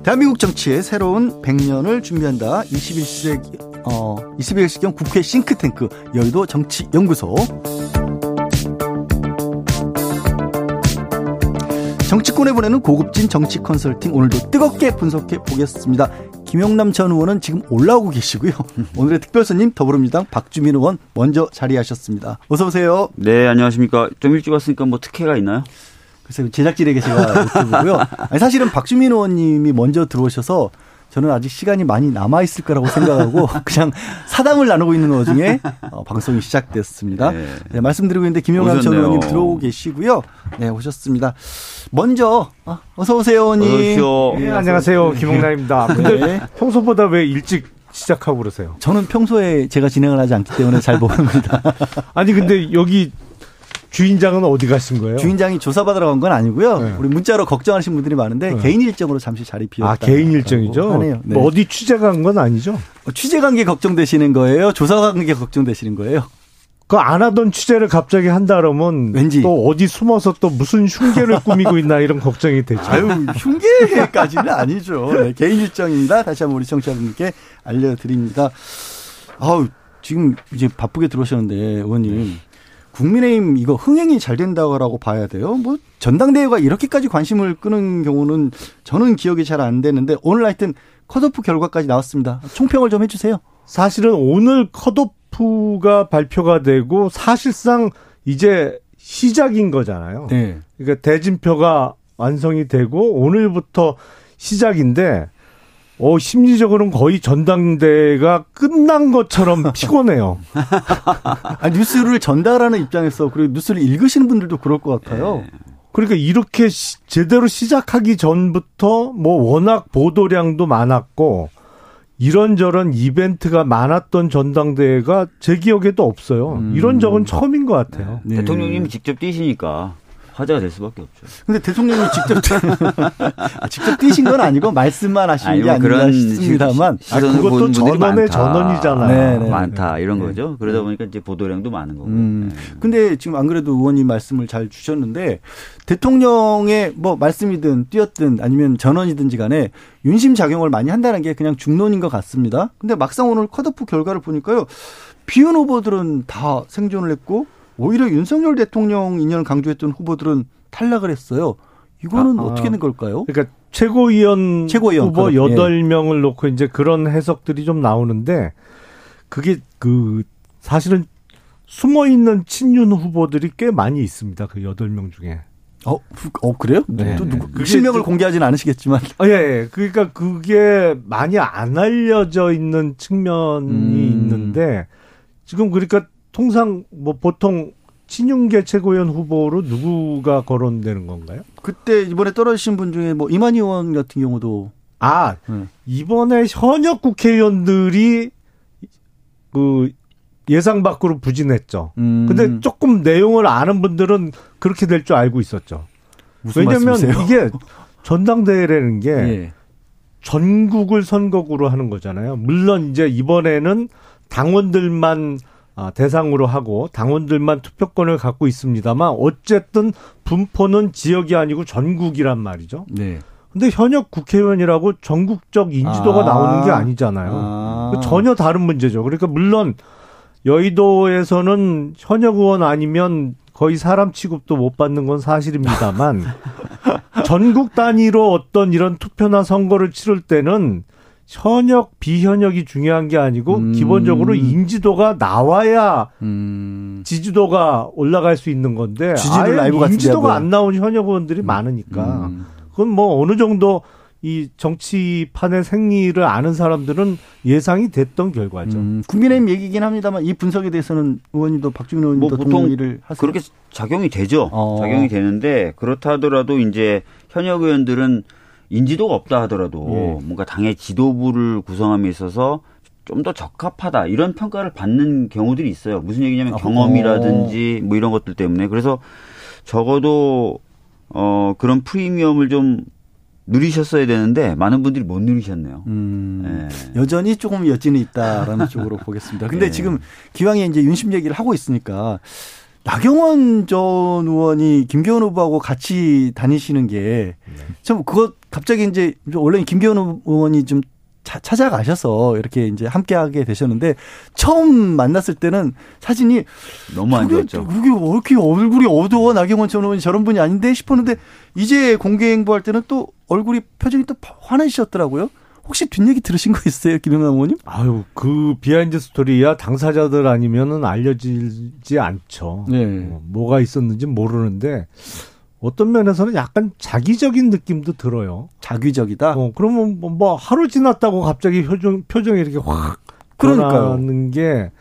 Speaker 1: 대한민국 정치의 새로운 100년을 준비한다. 21세기 어 21세기형 국회 싱크탱크 여의도 정치연구소. 정치권에 보내는 고급진 정치 컨설팅 오늘도 뜨겁게 분석해 보겠습니다. 김용남 전 의원은 지금 올라오고 계시고요. 오늘의 특별 손님 더불어민주당 박주민 의원 먼저 자리하셨습니다. 어서 오세요.
Speaker 3: 네, 안녕하십니까. 좀 일찍 왔으니까 뭐 특혜가 있나요?
Speaker 1: 그래서 제작진에게 제가 여쭤보고요. 사실은 박주민 의원님이 먼저 들어오셔서 저는 아직 시간이 많이 남아 있을 거라고 생각하고 그냥 사담을 나누고 있는 와중에 어, 방송이 시작됐습니다. 네. 네, 말씀드리고 있는데 김용남 전 의원님 들어오고 계시고요. 네, 오셨습니다. 먼저 어, 어서 오세요, 의원님.
Speaker 4: 어서 네, 안녕하세요, 김용남입니다. 근데 네. 평소보다 왜 일찍 시작하고 그러세요?
Speaker 1: 저는 평소에 제가 진행을 하지 않기 때문에 잘 모릅니다.
Speaker 4: 아니 근데 여기 주인장은 어디 가신 거예요?
Speaker 1: 주인장이 조사받으러 간 건 아니고요. 네. 우리 문자로 걱정하시는 분들이 많은데 네. 개인 일정으로 잠시 자리 비웠다.
Speaker 4: 아 개인 일정이죠? 하네요. 네. 뭐 어디 취재 간 건 아니죠?
Speaker 1: 어, 취재 관계 걱정되시는 거예요? 조사 관계 걱정되시는 거예요?
Speaker 4: 그안 하던 취재를 갑자기 한다 그러면 왠지 또 어디 숨어서 또 무슨 흉계를 꾸미고 있나 이런 걱정이 되죠.
Speaker 1: 아유 흉계까지는 아니죠. 네, 개인 일정입니다. 다시 한번 우리 청취자분께 알려드립니다. 아우 지금 이제 바쁘게 들어오셨는데 의원님. 국민의힘 이거 흥행이 잘 된다고 봐야 돼요. 뭐 전당대회가 이렇게까지 관심을 끄는 경우는 저는 기억이 잘 안 되는데 오늘 하여튼 컷오프 결과까지 나왔습니다. 총평을 좀 해주세요.
Speaker 4: 사실은 오늘 컷오프가 발표가 되고 사실상 이제 시작인 거잖아요. 네. 그러니까 대진표가 완성이 되고 오늘부터 시작인데 어, 심리적으로는 거의 전당대가 끝난 것처럼 피곤해요.
Speaker 1: 아, 뉴스를 전달하는 입장에서 그리고 뉴스를 읽으시는 분들도 그럴 것 같아요. 네.
Speaker 4: 그러니까 이렇게 시, 제대로 시작하기 전부터 뭐 워낙 보도량도 많았고 이런저런 이벤트가 많았던 전당대회가 제 기억에도 없어요. 음. 이런 적은 처음인 것 같아요.
Speaker 3: 네. 대통령님이 직접 뛰시니까 화제가 될 수밖에 없죠.
Speaker 1: 근데 대통령이 직접 아, 직접 뛰신 건 아니고 말씀만 하신 게 아닌가 싶습니다만
Speaker 4: 시, 아, 그것도 전원의 전원이잖아요.
Speaker 3: 네네. 네, 네. 많다 이런 네. 거죠. 그러다 보니까 이제 보도량도 많은 거고. 음.
Speaker 1: 네. 근데 지금 안 그래도 의원님 말씀을 잘 주셨는데 대통령의 뭐 말씀이든 뛰었든 아니면 전원이든지 간에 윤심 작용을 많이 한다는 게 그냥 중론인 것 같습니다. 근데 막상 오늘 컷오프 결과를 보니까요. 비윤 후보들은 다 생존을 했고 오히려 윤석열 대통령 인연을 강조했던 후보들은 탈락을 했어요. 이거는 아, 아. 어떻게 된 걸까요?
Speaker 4: 그러니까 최고위원, 최고위원 후보 여덟 명을 예. 놓고 이제 그런 해석들이 좀 나오는데 그게 그 사실은 숨어 있는 친윤 후보들이 꽤 많이 있습니다. 그 여덟 명 중에.
Speaker 1: 어, 어 그래요? 네. 또 누구 그 실명을 공개하지는 않으시겠지만.
Speaker 4: 어, 예, 예. 그러니까 그게 많이 안 알려져 있는 측면이 음. 있는데 지금 그러니까 통상 뭐 보통 친윤계 최고위원 후보로 누구가 거론되는 건가요?
Speaker 1: 그때 이번에 떨어지신 분 중에 뭐 이만희 의원 같은 경우도
Speaker 4: 아,
Speaker 1: 네.
Speaker 4: 이번에 현역 국회의원들이 그 예상 밖으로 부진했죠.
Speaker 1: 음.
Speaker 4: 근데 조금 내용을 아는 분들은 그렇게 될 줄 알고 있었죠. 왜냐면
Speaker 1: 말씀이세요?
Speaker 4: 이게 전당대회라는 게
Speaker 1: 예.
Speaker 4: 전국을 선거구로 하는 거잖아요. 물론 이제 이번에는 당원들만 아, 대상으로 하고 당원들만 투표권을 갖고 있습니다만 어쨌든 분포는 지역이 아니고 전국이란 말이죠.
Speaker 1: 네.
Speaker 4: 근데 현역 국회의원이라고 전국적 인지도가
Speaker 1: 아.
Speaker 4: 나오는 게 아니잖아요.
Speaker 1: 아.
Speaker 4: 그 전혀 다른 문제죠. 그러니까 물론 여의도에서는 현역 의원 아니면 거의 사람 취급도 못 받는 건 사실입니다만 전국 단위로 어떤 이런 투표나 선거를 치를 때는 현역 비현역이 중요한 게 아니고
Speaker 1: 음.
Speaker 4: 기본적으로 인지도가 나와야
Speaker 1: 음.
Speaker 4: 지지도가 올라갈 수 있는 건데 아예
Speaker 1: 라이브
Speaker 4: 인지도가. 안 나온 현역 의원들이 많으니까
Speaker 1: 음.
Speaker 4: 그건 뭐 어느 정도 이 정치판의 생리를 아는 사람들은 예상이 됐던 결과죠.
Speaker 1: 음, 국민의힘 얘기긴 합니다만 이 분석에 대해서는 의원님도 박주민 의원님도
Speaker 3: 뭐 보통
Speaker 1: 동의를 하세요.
Speaker 3: 그렇게 작용이 되죠.
Speaker 1: 어.
Speaker 3: 작용이 되는데 그렇다 하더라도 이제 현역 의원들은 인지도가 없다 하더라도
Speaker 1: 예.
Speaker 3: 뭔가 당의 지도부를 구성함에 있어서 좀 더 적합하다 이런 평가를 받는 경우들이 있어요. 무슨 얘기냐면
Speaker 1: 어.
Speaker 3: 경험이라든지 뭐 이런 것들 때문에 그래서 적어도 어 그런 프리미엄을 좀 누리셨어야 되는데 많은 분들이 못 누리셨네요.
Speaker 1: 음,
Speaker 3: 예.
Speaker 1: 여전히 조금 여진이 있다라는 쪽으로 보겠습니다. 근데
Speaker 3: 네.
Speaker 1: 지금 기왕에 이제 윤심 얘기를 하고 있으니까 나경원 전 의원이 김기현 후보하고 같이 다니시는 게참 그거 갑자기 이제 원래 김기현 의원이 좀 차- 찾아가셔서 이렇게 이제 함께하게 되셨는데 처음 만났을 때는 사진이
Speaker 3: 너무 안 좋았죠.
Speaker 1: 그게 왜 이렇게 얼굴이 어두워 나경원 전 의원이 저런 분이 아닌데 싶었는데 이제 공개 행보할 때는 또 얼굴이 표정이 또 환해지셨더라고요. 혹시 뒷얘기 들으신 거 있어요, 김용남 의원님?
Speaker 4: 아유, 그 behind 스토리야 당사자들 아니면은 알려지지 않죠.
Speaker 1: 네.
Speaker 4: 어, 뭐가 있었는지 모르는데 어떤 면에서는 약간 자기적인 느낌도 들어요.
Speaker 1: 자기적이다.
Speaker 4: 어, 그러면 뭐, 뭐 하루 지났다고 갑자기 표정 표정이 이렇게 확
Speaker 1: 그러니까요.
Speaker 4: 변하는 게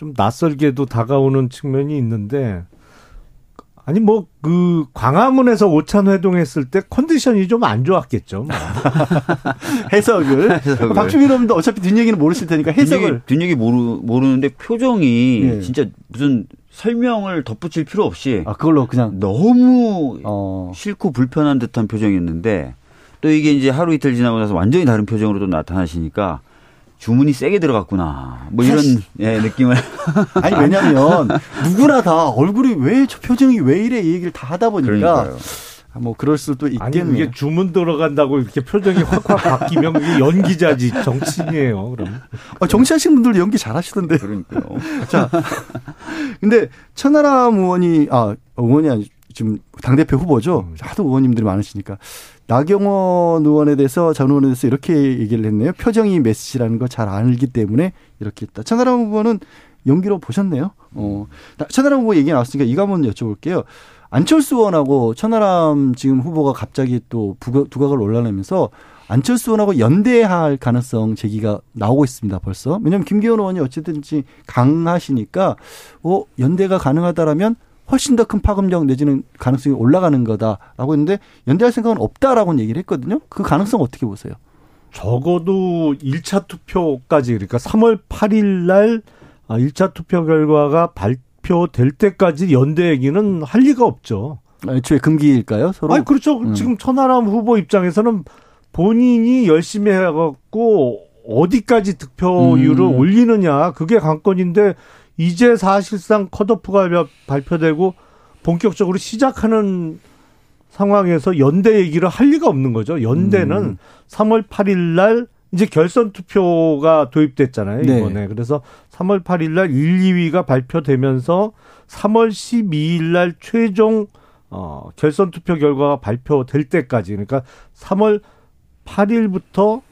Speaker 4: 좀 낯설게도 다가오는 측면이 있는데 아니 뭐 그 광화문에서 오찬 회동했을 때 컨디션이 좀 안 좋았겠죠. 뭐.
Speaker 1: 해석을.
Speaker 3: 해석을.
Speaker 1: 박주민 의원도 어차피 뒷얘기는 모르실 테니까 해석을.
Speaker 3: 뒷얘기, 뒷얘기 모르, 모르는데 표정이
Speaker 1: 예.
Speaker 3: 진짜 무슨 설명을 덧붙일 필요 없이
Speaker 1: 아, 그걸로 그냥,
Speaker 3: 너무
Speaker 1: 어.
Speaker 3: 싫고 불편한 듯한 표정이었는데 또 이게 이제 하루 이틀 지나고 나서 완전히 다른 표정으로 또 나타나시니까 주문이 세게 들어갔구나. 뭐 이런 예, 느낌을
Speaker 1: 아니, 왜냐면 누구나 다 얼굴이 왜 저 표정이 왜 이래 이 얘기를 다 하다 보니까
Speaker 3: 그러니까요.
Speaker 1: 아, 뭐 그럴 수도 있겠네요.
Speaker 4: 그게 주문 들어간다고 이렇게 표정이 확확 바뀌면 그게 연기자지 정치인이에요. 그럼
Speaker 1: 아, 정치하시는 분들도 연기 잘하시던데.
Speaker 3: 그러니까요.
Speaker 1: 자, 근데 천하람 의원이 아 의원이 아니 지금 당 대표 후보죠.
Speaker 4: 음.
Speaker 1: 하도 의원님들이 많으시니까 나경원 의원에 대해서 전 의원에 대해서 이렇게 얘기를 했네요. 표정이 메시지라는 걸 잘 알기 때문에 이렇게 했다. 천하람 후보는 연기로 보셨네요. 어, 나- 천하람 후보 얘기 나왔으니까 이거 한번 여쭤볼게요. 안철수 의원하고 천하람 지금 후보가 갑자기 또 두각을 올라내면서 안철수 의원하고 연대할 가능성 제기가 나오고 있습니다. 벌써. 왜냐하면 김기현 의원이 어쨌든지 강하시니까 어 연대가 가능하다라면 훨씬 더 큰 파급력 내지는 가능성이 올라가는 거다라고 했는데 연대할 생각은 없다라고 얘기를 했거든요. 그 가능성 어떻게 보세요?
Speaker 4: 적어도 1차 투표까지 그러니까 3월 8일 날 아, 1차 투표 결과가 발표될 때까지 연대 얘기는 할 리가 없죠.
Speaker 1: 애초에 금기일까요? 서로.
Speaker 4: 아니 그렇죠.
Speaker 1: 음.
Speaker 4: 지금 천하람 후보 입장에서는 본인이 열심히 해갖고 어디까지 득표율을
Speaker 1: 음.
Speaker 4: 올리느냐 그게 관건인데 이제 사실상 컷오프가 몇- 발표되고 본격적으로 시작하는 상황에서 연대 얘기를 할 리가 없는 거죠. 연대는
Speaker 1: 음.
Speaker 4: 3월 8일 날 이제 결선 투표가 도입됐잖아요.
Speaker 1: 네.
Speaker 4: 이번에. 그래서 3월 8일 날 1, 2위가 발표되면서 3월 12일 날 최종 어, 결선 투표 결과가 발표될 때까지 그러니까 3월 8일부터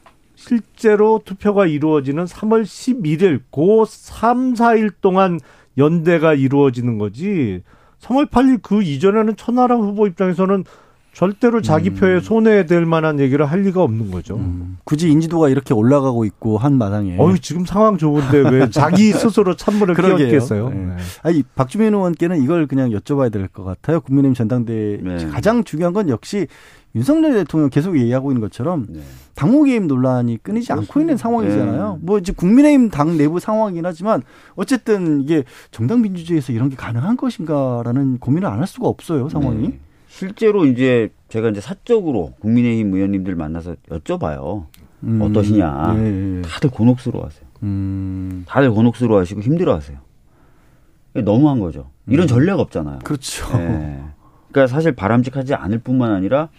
Speaker 4: 실제로 투표가 이루어지는 3월 11일 고 3, 4일 동안 연대가 이루어지는 거지. 3월 8일 그 이전에는 천하람 후보 입장에서는 절대로 자기 표에 손해될 만한 얘기를 할 리가 없는 거죠.
Speaker 1: 음. 굳이 인지도가 이렇게 올라가고 있고 한 마당에.
Speaker 4: 어유 지금 상황 좋은데 왜 자기 스스로 찬물을. 끼얹겠어요?
Speaker 1: 네.
Speaker 4: 네.
Speaker 1: 아니 박주민 의원께는 이걸 그냥 여쭤봐야 될 것 같아요. 국민의힘 전당대
Speaker 3: 네.
Speaker 1: 가장 중요한 건 역시 윤석열 대통령 계속 얘기하고 있는 것처럼
Speaker 3: 네.
Speaker 1: 당무 개입 논란이 끊이지 않고 있는 상황이잖아요.
Speaker 3: 네.
Speaker 1: 뭐 이제 국민의힘 당 내부 상황이긴 하지만 어쨌든 이게 정당 민주주의에서 이런 게 가능한 것인가라는 고민을 안 할 수가 없어요 상황이.
Speaker 3: 네. 실제로 이제 제가 이제 사적으로 국민의힘 의원님들 만나서 여쭤봐요.
Speaker 1: 음.
Speaker 3: 어떠시냐.
Speaker 1: 예, 예.
Speaker 3: 다들 곤혹스러워하세요.
Speaker 1: 음.
Speaker 3: 다들 곤혹스러워하시고 힘들어하세요. 너무한 거죠. 이런 전례가 없잖아요.
Speaker 1: 그렇죠.
Speaker 3: 예. 그러니까 사실 바람직하지 않을 뿐만 아니라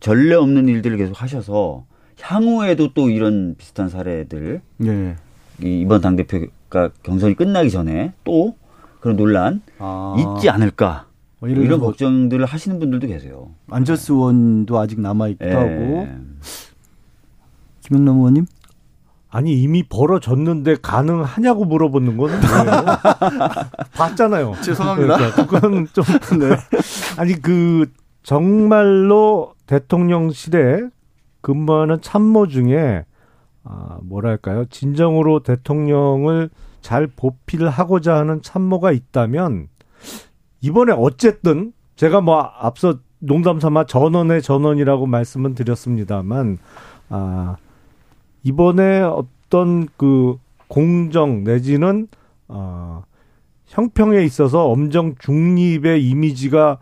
Speaker 3: 전례 없는 일들을 계속 하셔서 향후에도 또 이런 비슷한 사례들
Speaker 1: 예.
Speaker 3: 이 이번 당 대표가 경선이 끝나기 전에 또 그런 논란
Speaker 1: 아.
Speaker 3: 있지 않을까
Speaker 1: 뭐
Speaker 3: 이런 걱정들을 하시는 분들도 계세요.
Speaker 1: 안철수 의원도 아직 남아 있기도
Speaker 3: 예.
Speaker 1: 하고 김영남 의원님
Speaker 4: 아니 이미 벌어졌는데 가능하냐고 물어보는 건 뭐예요? 봤잖아요.
Speaker 1: 죄송합니다.
Speaker 4: 그러니까 그건 좀
Speaker 1: 네.
Speaker 4: 아니 그 정말로 대통령실에 근무하는 참모 중에 아 뭐랄까요? 진정으로 대통령을 잘 보필 하고자 하는 참모가 있다면 이번에 어쨌든 제가 뭐 앞서 농담 삼아 전원의 전원이라고 말씀은 드렸습니다만 아 이번에 어떤 그 공정 내지는 어 형평에 있어서 엄정 중립의 이미지가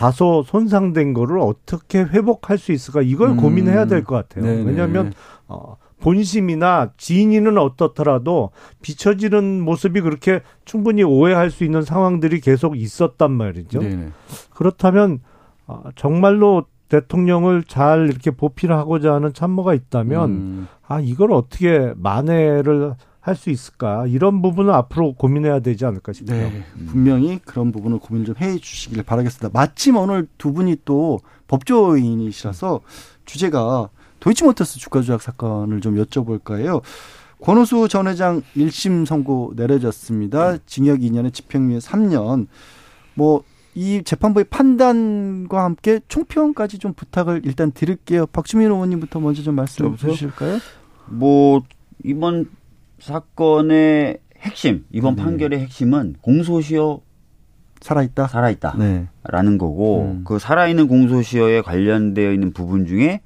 Speaker 4: 다소 손상된 거를 어떻게 회복할 수 있을까 이걸
Speaker 1: 음.
Speaker 4: 고민해야 될 것 같아요.
Speaker 1: 네네.
Speaker 4: 왜냐하면 어, 본심이나 지인이는 어떻더라도 비춰지는 모습이 그렇게 충분히 오해할 수 있는 상황들이 계속 있었단 말이죠.
Speaker 1: 네네.
Speaker 4: 그렇다면 아, 정말로 대통령을 잘 이렇게 보필하고자 하는 참모가 있다면
Speaker 1: 음.
Speaker 4: 아 이걸 어떻게 만회를 할 수 있을까 이런 부분은 앞으로 고민해야 되지 않을까 싶어요.
Speaker 1: 네, 분명히 그런 부분을 고민을 좀해 주시길 바라겠습니다. 마침 오늘 두 분이 또 법조인이시라서 주제가 도이치모터스 주가 조작 사건을 좀 여쭤볼까 해요. 권오수 전 회장 1심 선고 내려졌습니다. 징역 2년에 집행유예 3년. 뭐 이 재판부의 판단과 함께 총평까지 좀 부탁을 일단 드릴게요. 박주민 의원님부터 먼저 좀 말씀
Speaker 3: 여보세요?
Speaker 1: 주실까요?
Speaker 3: 뭐 이번 사건의 핵심 이번
Speaker 1: 네.
Speaker 3: 판결의 핵심은 공소시효
Speaker 1: 살아있다.
Speaker 3: 살아있다.
Speaker 1: 네.
Speaker 3: 라는 거고
Speaker 1: 음.
Speaker 3: 그 살아있는 공소시효에 관련되어 있는 부분 중에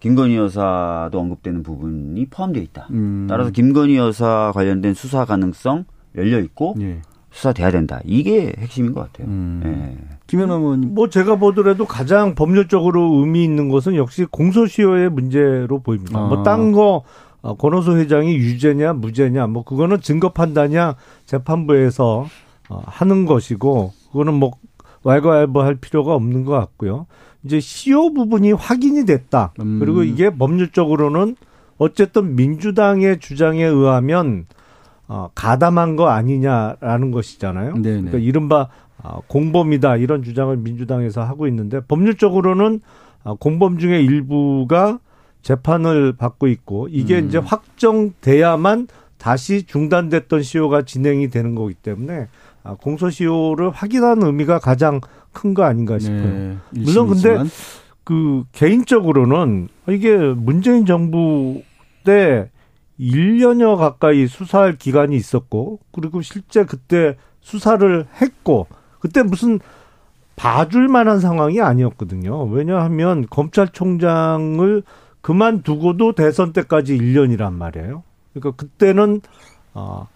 Speaker 3: 김건희 여사도 언급되는 부분이 포함되어 있다.
Speaker 1: 음.
Speaker 3: 따라서 김건희 여사 관련된 수사 가능성 열려 있고
Speaker 1: 예.
Speaker 3: 수사돼야 된다. 이게 핵심인 것 같아요.
Speaker 1: 음.
Speaker 3: 예.
Speaker 1: 김현아 의원님.
Speaker 4: 뭐 제가 보더라도 가장 법률적으로 의미 있는 것은 역시 공소시효의 문제로 보입니다.
Speaker 1: 아.
Speaker 4: 뭐딴거 어, 권오수 회장이 유죄냐 무죄냐 뭐 그거는 증거 판단이야 재판부에서 어, 하는 것이고 그거는 뭐 왈가왈부할 필요가 없는 것 같고요. 이제 시효 부분이 확인이 됐다.
Speaker 1: 음.
Speaker 4: 그리고 이게 법률적으로는 어쨌든 민주당의 주장에 의하면 어, 가담한 거 아니냐라는 것이잖아요.
Speaker 1: 네네.
Speaker 4: 그러니까 이른바 아, 공범이다 이런 주장을 민주당에서 하고 있는데 법률적으로는 아, 공범 중에 일부가 재판을 받고 있고 이게
Speaker 1: 음.
Speaker 4: 이제 확정돼야만 다시 중단됐던 시효가 진행이 되는 거기 때문에 아, 공소시효를 확인하는 의미가 가장 큰 거 아닌가 싶어요.
Speaker 1: 네,
Speaker 4: 물론 근데. 그 개인적으로는 이게 문재인 정부 때 1년여 가까이 수사할 기간이 있었고 그리고 실제 그때 수사를 했고 그때 무슨 봐줄 만한 상황이 아니었거든요. 왜냐하면 검찰총장을 그만두고도 대선 때까지 1년이란 말이에요. 그러니까 그때는 어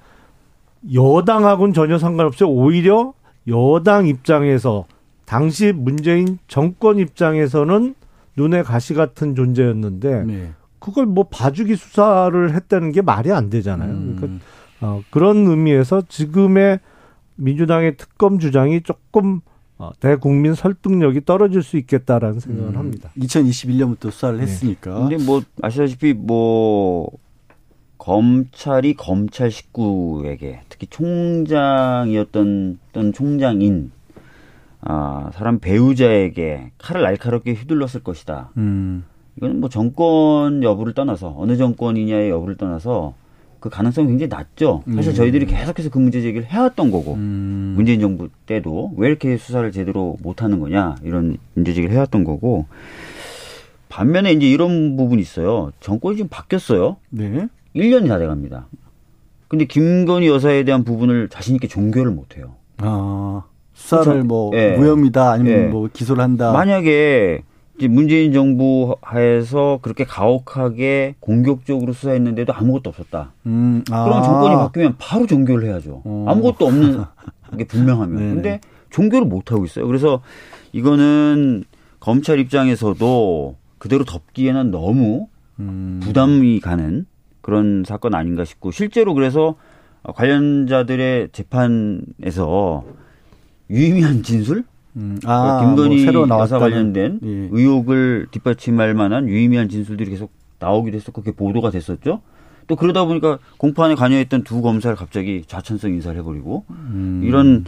Speaker 4: 여당하고는 전혀 상관없이 오히려 여당 입장에서 당시 문재인 정권 입장에서는 눈에 가시 같은 존재였는데
Speaker 1: 네.
Speaker 4: 그걸 뭐 봐주기 수사를 했다는 게 말이 안 되잖아요.
Speaker 1: 음.
Speaker 4: 그러니까 어, 그런 의미에서 지금의 민주당의 특검 주장이 조금 어, 대국민 설득력이 떨어질 수 있겠다라는 생각을
Speaker 1: 음,
Speaker 4: 합니다.
Speaker 1: 2021년부터 수사를
Speaker 4: 네.
Speaker 1: 했으니까.
Speaker 3: 근데 뭐 아시다시피 뭐 검찰이 검찰 식구에게 특히 총장이었던 어떤 총장인 아 사람 배우자에게 칼을 날카롭게 휘둘렀을 것이다.
Speaker 1: 음.
Speaker 3: 이거는 뭐 정권 여부를 떠나서 어느 정권이냐의 여부를 떠나서 그 가능성이 굉장히 낮죠. 사실
Speaker 1: 음.
Speaker 3: 저희들이 계속해서 그 문제 제기를 해왔던 거고
Speaker 1: 음.
Speaker 3: 문재인 정부 때도 왜 이렇게 수사를 제대로 못하는 거냐 이런 문제 제기를 해왔던 거고 반면에 이제 이런 부분이 있어요. 정권이 지금 바뀌었어요.
Speaker 1: 네.
Speaker 3: 1년이 다 돼갑니다. 근데 김건희 여사에 대한 부분을 자신 있게 종결을 못해요.
Speaker 1: 아, 수사를
Speaker 3: 그렇죠.
Speaker 1: 뭐
Speaker 3: 예.
Speaker 1: 무혐의다 아니면
Speaker 3: 예.
Speaker 1: 뭐 기소를 한다.
Speaker 3: 만약에 문재인 정부 하에서 그렇게 가혹하게 공격적으로 수사했는데도 아무것도 없었다.
Speaker 1: 음, 아.
Speaker 3: 그럼 정권이 바뀌면 바로 종결을 해야죠.
Speaker 1: 어.
Speaker 3: 아무것도 없는 게 분명하면.
Speaker 1: 네네.
Speaker 3: 근데 종결을 못 하고 있어요. 그래서 이거는 검찰 입장에서도 그대로 덮기에는 너무
Speaker 1: 음.
Speaker 3: 부담이 가는 그런 사건 아닌가 싶고 실제로 그래서 관련자들의 재판에서 유의미한 진술,
Speaker 1: 음. 아,
Speaker 3: 김건희
Speaker 1: 뭐 새로 나왔다는
Speaker 3: 관련된
Speaker 1: 예.
Speaker 3: 의혹을 뒷받침할 만한 유의미한 진술들이 계속 나오기도 했었고 그게 보도가 됐었죠. 또 그러다 보니까 공판에 관여했던 두 검사를 갑자기 좌천성 인사를 해버리고
Speaker 1: 음.
Speaker 3: 이런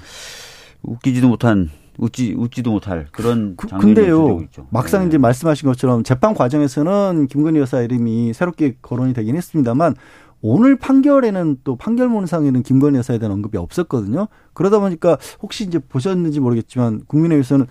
Speaker 3: 웃기지도 못한 웃지 웃지도 못할 그런
Speaker 1: 그, 근데요. 막상
Speaker 3: 네.
Speaker 1: 이제 말씀하신 것처럼 재판 과정에서는 김건희 여사 이름이 새롭게 거론이 되긴 했습니다만 오늘 판결에는 또 판결문상에는 김건희 여사에 대한 언급이 없었거든요. 그러다 보니까 혹시 이제 보셨는지 모르겠지만 국민의힘에서는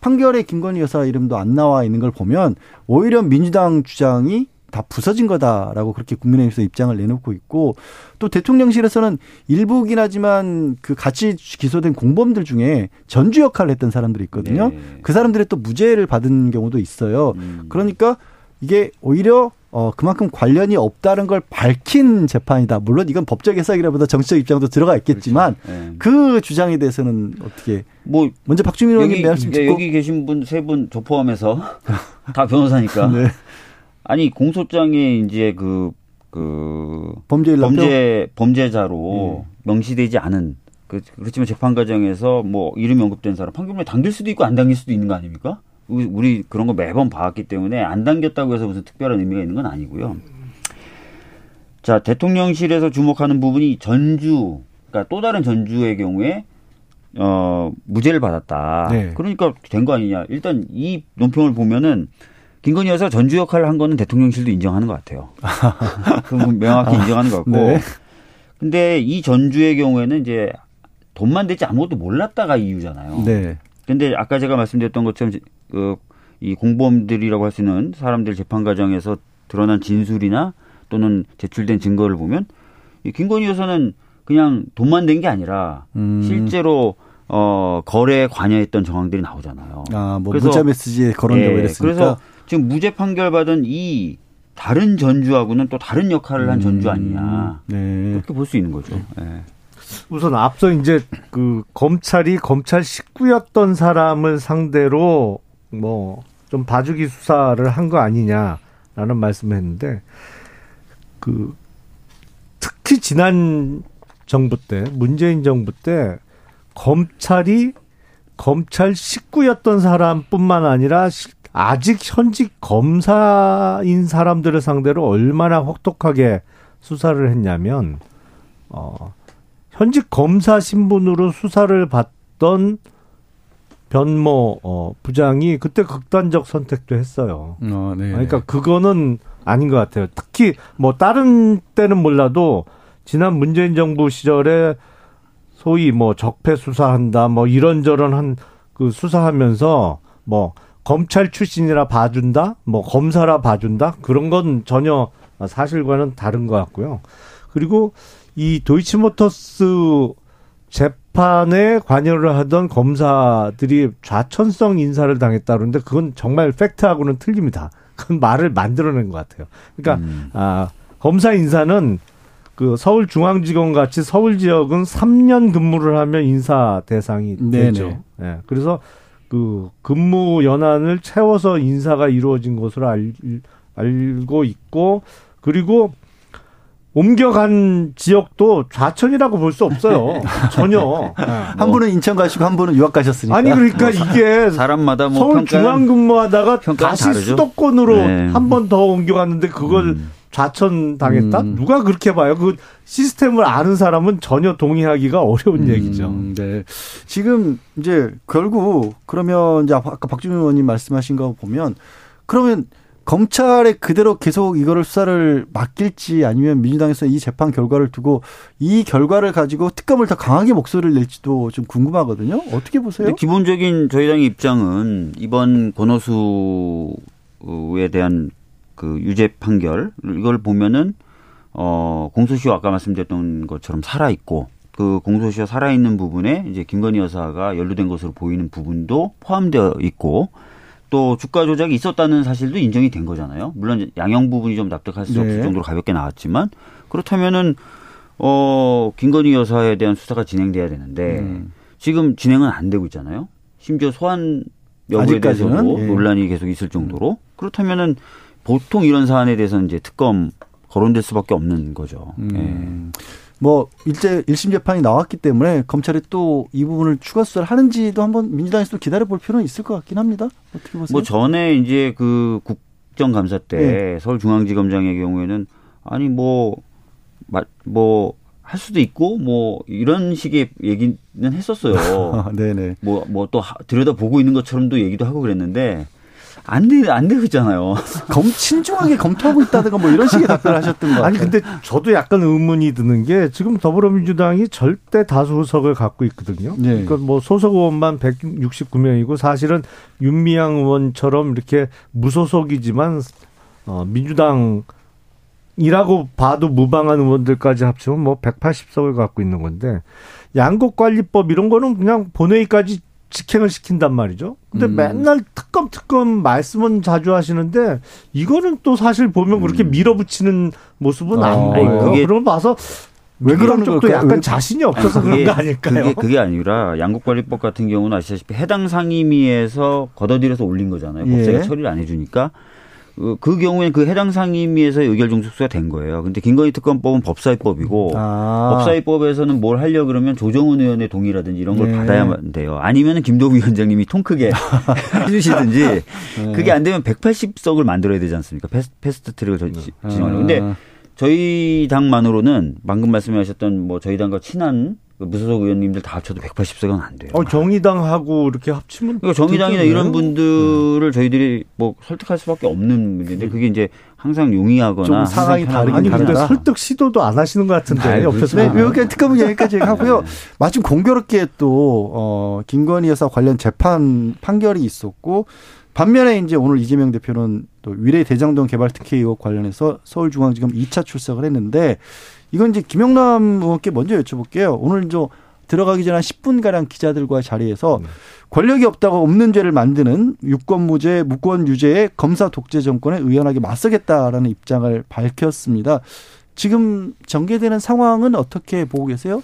Speaker 1: 판결에 김건희 여사 이름도 안 나와 있는 걸 보면 오히려 민주당 주장이 다 부서진 거다라고 그렇게 국민의힘에서 입장을 내놓고 있고 또 대통령실에서는 일부긴 하지만 그 같이 기소된 공범들 중에 전주 역할을 했던 사람들이 있거든요.
Speaker 3: 네.
Speaker 1: 그 사람들이 또 무죄를 받은 경우도 있어요.
Speaker 3: 음.
Speaker 1: 그러니까 이게 오히려 어 그만큼 관련이 없다는 걸 밝힌 재판이다. 물론 이건 법적 해석이라보다 정치적 입장도 들어가 있겠지만
Speaker 3: 네.
Speaker 1: 그 주장에 대해서는 어떻게
Speaker 3: 뭐
Speaker 1: 먼저 박주민 의원님 말씀
Speaker 3: 예,
Speaker 1: 듣고
Speaker 3: 여기 계신 분 세 분 저 포함해서 다 변호사니까
Speaker 1: 네.
Speaker 3: 아니 공소장에 이제 그그
Speaker 1: 범죄
Speaker 3: 범죄 범죄자로
Speaker 1: 예.
Speaker 3: 명시되지 않은 그, 그렇지만 재판 과정에서 뭐 이름이 언급된 사람 판결문에 당길 수도 있고 안 당길 수도 있는 거 아닙니까? 우리, 그런 거 매번 봐왔기 때문에 안 당겼다고 해서 무슨 특별한 의미가 있는 건 아니고요. 자 대통령실에서 주목하는 부분이 전주 그러니까 또 다른 전주의 경우에 어 무죄를 받았다.
Speaker 1: 네.
Speaker 3: 그러니까 된 거 아니냐. 일단 이 논평을 보면은 김건희 여사 전주 역할을 한 거는 대통령실도 인정하는 것 같아요. 그 명확히 인정하는 것 같고.
Speaker 1: 네.
Speaker 3: 근데 이 전주의 경우에는 이제 돈만 대지 아무것도 몰랐다가 이유잖아요.
Speaker 1: 네.
Speaker 3: 근데 아까 제가 말씀드렸던 것처럼 그 이 공범들이라고 할 수 있는 사람들 재판 과정에서 드러난 진술이나 또는 제출된 증거를 보면 이 김건희 여사는 그냥 돈만 댄게 아니라
Speaker 1: 음.
Speaker 3: 실제로 어 거래에 관여했던 정황들이 나오잖아요.
Speaker 1: 아 뭐
Speaker 3: 그래서-
Speaker 1: 문자 메시지에 거론되고
Speaker 3: 예,
Speaker 1: 이랬으니까
Speaker 3: 그래서 지금 무죄 판결 받은 이 다른 전주하고는 또 다른 역할을 한 전주 아니냐.
Speaker 1: 네.
Speaker 3: 그렇게 볼 수 있는 거죠. 예.
Speaker 4: 우선 앞서 이제 그 검찰이 검찰 식구였던 사람을 상대로 뭐 좀 봐주기 수사를 한 거 아니냐라는 말씀을 했는데 그 특히 지난 정부 때 문재인 정부 때 검찰이 검찰 식구였던 사람뿐만 아니라 시- 아직 현직 검사인 사람들을 상대로 얼마나 혹독하게 수사를 했냐면 어 현직 검사 신분으로 수사를 받던 변모 어, 부장이 그때 극단적 선택도 했어요.
Speaker 1: 어, 네.
Speaker 4: 그러니까 그거는 아닌 것 같아요. 특히 뭐 다른 때는 몰라도 지난 문재인 정부 시절에 소위 뭐 적폐 수사한다 뭐 이런저런 한 그 수사하면서 뭐 검찰 출신이라 봐준다 뭐 검사라 봐준다 그런 건 전혀 사실과는 다른 것 같고요. 그리고 이 도이치모터스 재판에 관여를 하던 검사들이 좌천성 인사를 당했다 그러는데 그건 정말 팩트하고는 틀립니다. 그건 말을 만들어낸 것 같아요. 그러니까
Speaker 3: 음.
Speaker 4: 아, 검사 인사는 그 서울중앙지검 같이 서울 지역은 3년 근무를 하면 인사 대상이
Speaker 1: 네네.
Speaker 4: 되죠. 예. 그래서 그 근무 연한을 채워서 인사가 이루어진 것으로 알, 알고 있고 그리고 옮겨간 지역도 좌천이라고 볼 수 없어요. 전혀. 예.
Speaker 1: 한 분은 인천 가시고 한 분은 유학 가셨으니까.
Speaker 4: 아니 그러니까 이게
Speaker 3: 사람마다 뭐
Speaker 4: 서울 중앙 근무하다가 다시
Speaker 3: 다르죠.
Speaker 4: 수도권으로
Speaker 3: 네.
Speaker 4: 한번 더 옮겨갔는데 그걸
Speaker 3: 음.
Speaker 4: 좌천 당했다?
Speaker 1: 음.
Speaker 4: 누가 그렇게 봐요? 그 시스템을 아는 사람은 전혀 동의하기가 어려운 얘기죠.
Speaker 1: 음, 네. 지금 이제 결국 그러면 이제 아까 박주민 의원님 말씀하신 거 보면 그러면 검찰에 그대로 계속 이거를 수사를 맡길지 아니면 민주당에서 이 재판 결과를 두고 이 결과를 가지고 특검을 더 강하게 목소리를 낼지도 좀 궁금하거든요. 어떻게 보세요?
Speaker 3: 기본적인 저희 당의 입장은 이번 권오수에 대한 그 유죄 판결 이걸 보면은 어 공소시효 아까 말씀드렸던 것처럼 살아 있고 그 공소시효 살아 있는 부분에 이제 김건희 여사가 연루된 것으로 보이는 부분도 포함되어 있고 또 주가 조작이 있었다는 사실도 인정이 된 거잖아요. 물론 양형 부분이 좀 납득할 수 없을
Speaker 1: 네.
Speaker 3: 정도로 가볍게 나왔지만 그렇다면은 어 김건희 여사에 대한 수사가 진행돼야 되는데
Speaker 1: 음.
Speaker 3: 지금 진행은 안 되고 있잖아요. 심지어 소환 여부에 대해서도
Speaker 1: 예.
Speaker 3: 논란이 계속 있을 정도로 그렇다면은 보통 이런 사안에 대해서는 이제 특검 거론될 수밖에 없는 거죠. 예.
Speaker 1: 음. 뭐 일제 1심 재판이 나왔기 때문에 검찰이 또 이 부분을 추가 수사를 하는지도 한번 민주당에서도 기다려 볼 필요는 있을 것 같긴 합니다. 어떻게 보세요?
Speaker 3: 뭐 전에 이제 그 국정감사 때
Speaker 1: 네.
Speaker 3: 서울중앙지검장의 경우에는 아니 뭐뭐 할 수도 있고 뭐 이런 식의 얘기는 했었어요.
Speaker 1: 아, 네네.
Speaker 3: 뭐 뭐 또 들여다 보고 있는 것처럼도 얘기도 하고 그랬는데 안돼안 되고 있잖아요.
Speaker 1: 검 친중하게 검토하고 있다든가 뭐 이런 식의 답변을 하셨던 것 같아요.
Speaker 4: 아니 근데 저도 약간 의문이 드는 게 지금 더불어민주당이 절대 다수 의석을 갖고 있거든요.
Speaker 1: 네.
Speaker 4: 그러니까 뭐 소속 의원만 169명이고 사실은 윤미향 의원처럼 이렇게 무소속이지만 어 민주당 이라고 봐도 무방한 의원들까지 합치면 뭐 180석을 갖고 있는 건데 양곡관리법 이런 거는 그냥 본회의까지 직행을 시킨단 말이죠. 근데
Speaker 1: 음.
Speaker 4: 맨날 특검 특검 말씀은 자주 하시는데 이거는 또 사실 보면 그렇게 밀어붙이는 모습은
Speaker 1: 아,
Speaker 4: 안 보여요.
Speaker 3: 그게-
Speaker 4: 그럼 봐서
Speaker 1: 왜 그러는
Speaker 4: 쪽도
Speaker 1: 걸까요?
Speaker 4: 약간
Speaker 1: 왜-
Speaker 4: 자신이 없어서
Speaker 3: 아니,
Speaker 4: 그런 거 아닐까요?
Speaker 3: 그게, 그게 아니라 양곡관리법 같은 경우는 아시다시피 해당 상임위에서 걷어들여서 올린 거잖아요.
Speaker 1: 예.
Speaker 3: 법사위 처리를 안 해주니까. 그, 그 경우에는 그 해당 상임위에서 의결 정족수가 된 거예요. 근데 김건희 특검법은 법사위법이고
Speaker 1: 아.
Speaker 3: 법사위법에서는 뭘 하려 그러면 조정훈 의원의 동의라든지 이런 걸
Speaker 1: 네.
Speaker 3: 받아야만 돼요. 아니면은 김도읍 위원장님이 통 크게 해주시든지
Speaker 1: 네.
Speaker 3: 그게 안 되면 180석을 만들어야 되지 않습니까? 패스, 패스트 트랙을 저- 지- 진행하려. 근데
Speaker 1: 아.
Speaker 3: 저희 당만으로는 방금 말씀하셨던 뭐 저희 당과 친한 그 무소속 의원님들 다 합쳐도 180석은 안 돼요.
Speaker 4: 어, 정의당하고 이렇게 합치면
Speaker 3: 그러니까 정의당이나. 이런 분들을 저희들이 뭐 설득할 수밖에 없는 문제인데 그게 이제 항상 용이하거나
Speaker 1: 상황이 다르긴
Speaker 4: 아니 근데
Speaker 1: 다르다.
Speaker 4: 설득 시도도 안 하시는 것 같은데
Speaker 3: 아이,
Speaker 4: 옆에서
Speaker 1: 네. 이렇게 특검은 여기까지 하고요. 마침 공교롭게 또, 어, 김건희 여사 관련 재판 판결이 있었고, 반면에 이제 오늘 이재명 대표는 또 위례 대장동 개발 특혜 의혹 관련해서 서울중앙지검 2차 출석을 했는데, 이건 이제 김영남 의원께 먼저 여쭤볼게요. 오늘 저 들어가기 전에 한 10분가량 기자들과의 자리에서 권력이 없다고 없는 죄를 만드는 유권무죄, 무권유죄의 검사 독재 정권에 의연하게 맞서겠다라는 입장을 밝혔습니다. 지금 전개되는 상황은 어떻게 보고 계세요?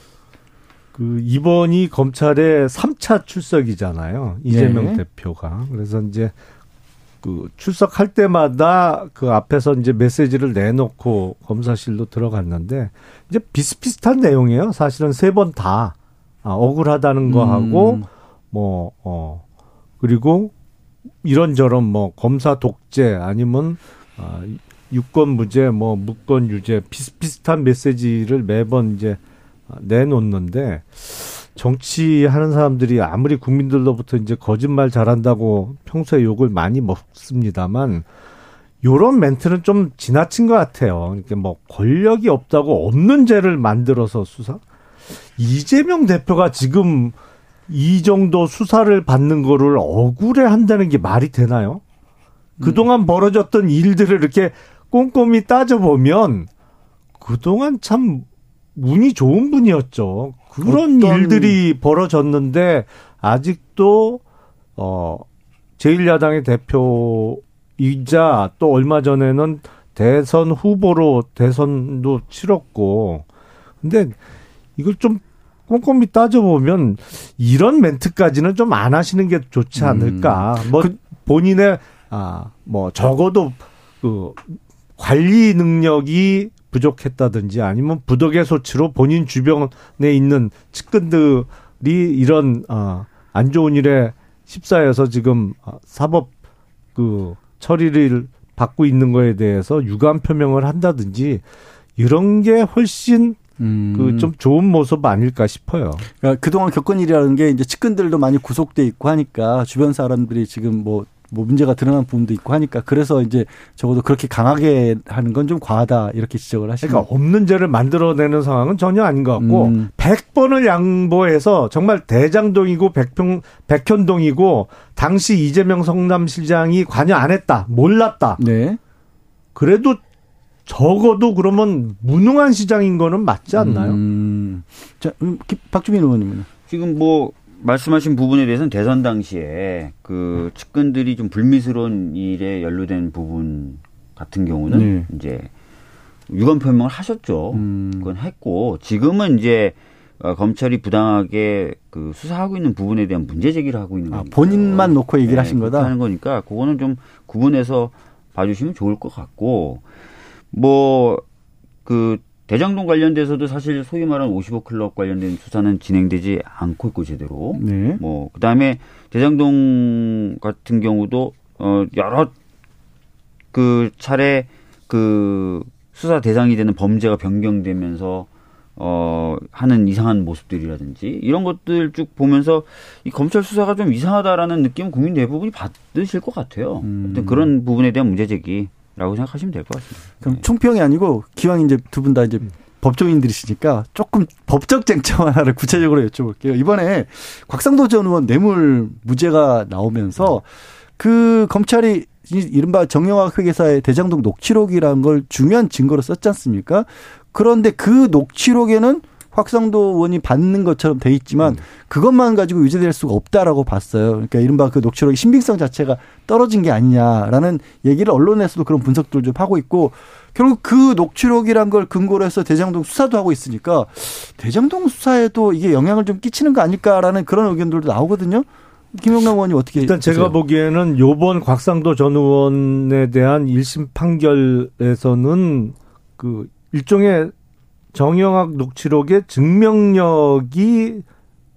Speaker 4: 그 이번이 검찰의 3차 출석이잖아요. 이재명
Speaker 1: 네.
Speaker 4: 대표가. 그래서 이제 그 출석할 때마다 그 앞에서 이제 메시지를 내놓고 검사실로 들어갔는데 이제 비슷비슷한 내용이에요. 사실은 세 번 다 아, 억울하다는 거
Speaker 1: 음.
Speaker 4: 하고 뭐 어. 그리고 이런저런 뭐 검사 독재 아니면 아, 유권 무죄 뭐 무권 유죄 비슷비슷한 메시지를 매번 이제 내놓는데 정치하는 사람들이 아무리 국민들로부터 이제 거짓말 잘한다고 평소에 욕을 많이 먹습니다만 요런 멘트는 좀 지나친 것 같아요. 이렇게 뭐 권력이 없다고 없는 죄를 만들어서 수사? 이재명 대표가 지금 이 정도 수사를 받는 거를 억울해 한다는 게 말이 되나요? 그동안 벌어졌던 일들을 이렇게 꼼꼼히 따져보면 그동안 참 운이 좋은 분이었죠. 그런 일들이 벌어졌는데 아직도 어 제1야당의 대표이자 또 얼마 전에는 대선 후보로 대선도 치렀고 근데 이걸 좀 꼼꼼히 따져보면 이런 멘트까지는 좀 안 하시는 게 좋지 않을까. 뭐 본인의 아 뭐 적어도 그 관리 능력이 부족했다든지 아니면 부덕의 소치로 본인 주변에 있는 측근들이 이런 어안 좋은 일에 휩싸여서 지금 어, 사법 그 처리를 받고 있는 거에 대해서 유감 표명을 한다든지 이런 게 훨씬 그좀 좋은 모습 아닐까 싶어요.
Speaker 1: 그러니까 그동안 겪은 일이라는 게 이제 측근들도 많이 구속돼 있고 하니까 주변 사람들이 지금 뭐 뭐 문제가 드러난 부분도 있고 하니까 그래서 이제 적어도 그렇게 강하게 하는 건 좀 과하다 이렇게 지적을 하시는
Speaker 4: 그러니까 없는 죄를 만들어내는 상황은 전혀 아닌 것 같고
Speaker 1: 음.
Speaker 4: 100번을 양보해서 정말 대장동이고 백평 백현동이고 당시 이재명 성남시장이 관여 안 했다 몰랐다
Speaker 1: 네.
Speaker 4: 그래도 적어도 그러면 무능한 시장인 거는 맞지 않나요?
Speaker 1: 음. 자, 음, 기- 박주민 의원님은
Speaker 3: 지금 뭐 말씀하신 부분에 대해서는 대선 당시에 그 측근들이 좀 불미스러운 일에 연루된 부분 같은 경우는
Speaker 1: 네.
Speaker 3: 이제 유감 표명을 하셨죠.
Speaker 1: 음.
Speaker 3: 그건 했고 지금은 이제 어, 검찰이 부당하게 그 수사하고 있는 부분에 대한 문제 제기를 하고 있는
Speaker 1: 아,
Speaker 3: 거니까.
Speaker 1: 본인만 놓고 얘기를 하신
Speaker 3: 그렇게
Speaker 1: 거다?
Speaker 3: 하는 거니까 그거는 좀 구분해서 봐주시면 좋을 것 같고 뭐 그 대장동 관련돼서도 사실 소위 말하는 55 클럽 관련된 수사는 진행되지 않고 있고 제대로
Speaker 1: 네.
Speaker 3: 뭐 그다음에 대장동 같은 경우도 어 여러 그 차례 그 수사 대상이 되는 범죄가 변경되면서 어 하는 이상한 모습들이라든지 이런 것들 쭉 보면서 이 검찰 수사가 좀 이상하다라는 느낌은 국민 대부분이 받으실 것 같아요.
Speaker 1: 음.
Speaker 3: 그런 부분에 대한 문제 제기 라고 생각하시면 될 것 같습니다.
Speaker 1: 그럼
Speaker 3: 네.
Speaker 1: 총평이 아니고 기왕 이제 두 분 다 이제 법조인들이시니까 조금 법적 쟁점 하나를 구체적으로 여쭤볼게요. 이번에 곽상도 전 의원 뇌물 무죄가 나오면서 그 검찰이 이- 이른바 정영학 회계사의 대장동 녹취록이라는 걸 중요한 증거로 썼지 않습니까? 그런데 그 녹취록에는 확상도 의원이 받는 것처럼 돼 있지만 그것만 가지고 유죄될 수가 없다라고 봤어요. 그러니까 이른바 그 녹취록의 신빙성 자체가 떨어진 게 아니냐라는 얘기를 언론에서도 그런 분석들을 좀 하고 있고 결국 그 녹취록이란 걸 근거로 해서 대장동 수사도 하고 있으니까 대장동 수사에도 이게 영향을 좀 끼치는 거 아닐까라는 그런 의견들도 나오거든요. 김영남 의원이 어떻게
Speaker 4: 일단 제가
Speaker 1: 보세요?
Speaker 4: 보기에는 요번 곽상도 전 의원에 대한 1심 판결에서는 그 일종의 정영학 녹취록의 증명력이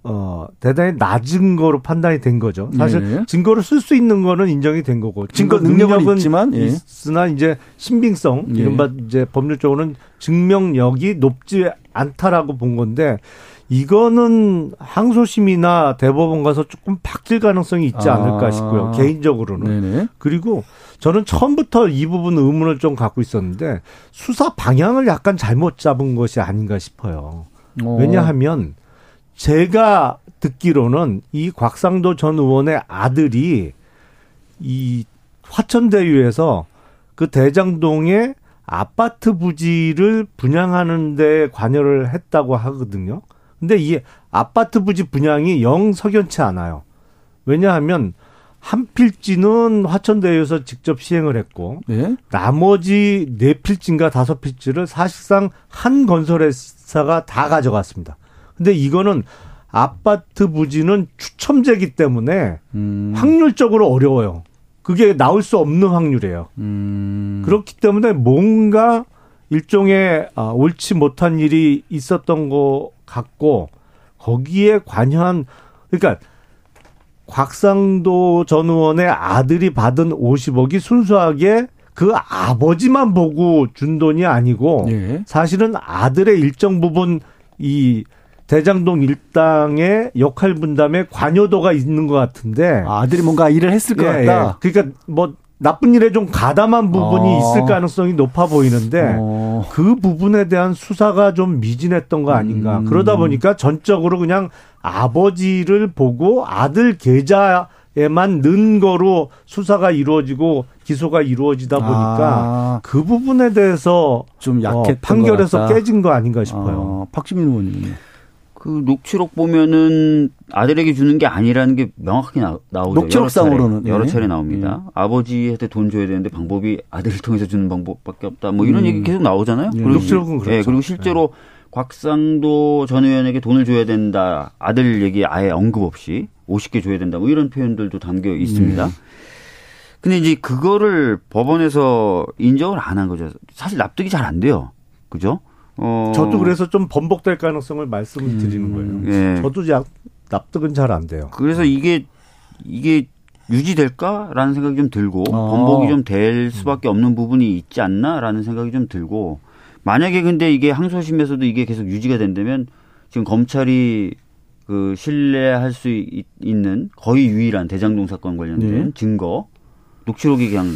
Speaker 4: 어 대단히 낮은 거로 판단이 된 거죠. 사실
Speaker 1: 네.
Speaker 4: 증거를 쓸 수 있는 거는 인정이 된 거고
Speaker 1: 증거 능력은 있지만, 예.
Speaker 4: 있으나 이제 신빙성
Speaker 1: 예.
Speaker 4: 이른바 이제 법률적으로는 증명력이 높지 않다라고 본 건데 이거는 항소심이나 대법원 가서 조금 바뀔 가능성이 있지
Speaker 1: 아.
Speaker 4: 않을까 싶고요. 개인적으로는.
Speaker 1: 네네.
Speaker 4: 그리고 저는 처음부터 이 부분 의문을 좀 갖고 있었는데 수사 방향을 약간 잘못 잡은 것이 아닌가 싶어요.
Speaker 1: 어.
Speaker 4: 왜냐하면 제가 듣기로는 이 곽상도 전 의원의 아들이 이 화천대유에서 그 대장동에 아파트 부지를 분양하는 데 관여를 했다고 하거든요. 근데 이 아파트 부지 분양이 영 석연치 않아요. 왜냐하면 한 필지는 화천대유에서 직접 시행을 했고
Speaker 1: 네.
Speaker 4: 나머지 네 필지인가 다섯 필지를 사실상 한 건설회사가 다 가져갔습니다. 근데 이거는 아파트 부지는 추첨제기 때문에
Speaker 1: 음.
Speaker 4: 확률적으로 어려워요. 그게 나올 수 없는 확률이에요.
Speaker 1: 음.
Speaker 4: 그렇기 때문에 뭔가 일종의 아, 옳지 못한 일이 있었던 것 같고 거기에 관여한 그러니까 곽상도 전 의원의 아들이 받은 50억이 순수하게 그 아버지만 보고 준 돈이 아니고
Speaker 1: 예.
Speaker 4: 사실은 아들의 일정 부분 이 대장동 일당의 역할 분담에 관여도가 있는 것 같은데
Speaker 1: 아, 아들이 뭔가 일을 했을 것
Speaker 4: 예,
Speaker 1: 같다.
Speaker 4: 예. 그러니까 뭐 나쁜 일에 좀 가담한 부분이
Speaker 1: 어.
Speaker 4: 있을 가능성이 높아 보이는데
Speaker 1: 어.
Speaker 4: 그 부분에 대한 수사가 좀 미진했던 거 아닌가.
Speaker 1: 음.
Speaker 4: 그러다 보니까 전적으로 그냥 아버지를 보고 아들 계좌 에만 넣은 거로 수사가 이루어지고 기소가 이루어지다 보니까
Speaker 1: 아,
Speaker 4: 그 부분에 대해서
Speaker 1: 좀
Speaker 4: 어,
Speaker 1: 약했던
Speaker 4: 판결에서. 깨진 거 아닌가 싶어요.
Speaker 1: 어, 박주민 의원님.
Speaker 3: 그 녹취록 보면은 아들에게 주는 게 아니라는 게 명확하게 나, 나오죠.
Speaker 1: 녹취록상으로는,
Speaker 3: 여러 차례, 여러
Speaker 1: 네.
Speaker 3: 차례 나옵니다. 아버지한테 돈 줘야 되는데 방법이 아들을 통해서 주는 방법밖에 없다. 뭐 이런
Speaker 1: 음.
Speaker 3: 얘기 계속 나오잖아요.
Speaker 1: 예.
Speaker 3: 그리고
Speaker 4: 녹취록은 그렇죠.
Speaker 3: 예, 그리고 실제로 곽상도 전 의원에게 돈을 줘야 된다. 아들 얘기 아예 언급 없이 50개 줘야 된다. 뭐 이런 표현들도 담겨 있습니다.
Speaker 1: 네.
Speaker 3: 근데 이제 그거를 법원에서 인정을 안 한 거죠. 사실 납득이 잘 안 돼요. 그죠? 어.
Speaker 4: 저도 그래서 좀 번복될 가능성을 말씀을 드리는 거예요.
Speaker 3: 예.
Speaker 4: 저도 약 납득은 잘 안 돼요.
Speaker 3: 그래서 이게 이게 유지될까라는 생각이 좀 들고
Speaker 1: 아.
Speaker 3: 번복이 좀 될 수밖에 없는 부분이 있지 않나라는 생각이 좀 들고 만약에 근데 이게 항소심에서도 이게 계속 유지가 된다면 지금 검찰이 그 신뢰할 수 있- 있는 거의 유일한 대장동 사건 관련된
Speaker 1: 네.
Speaker 3: 증거 녹취록이 그냥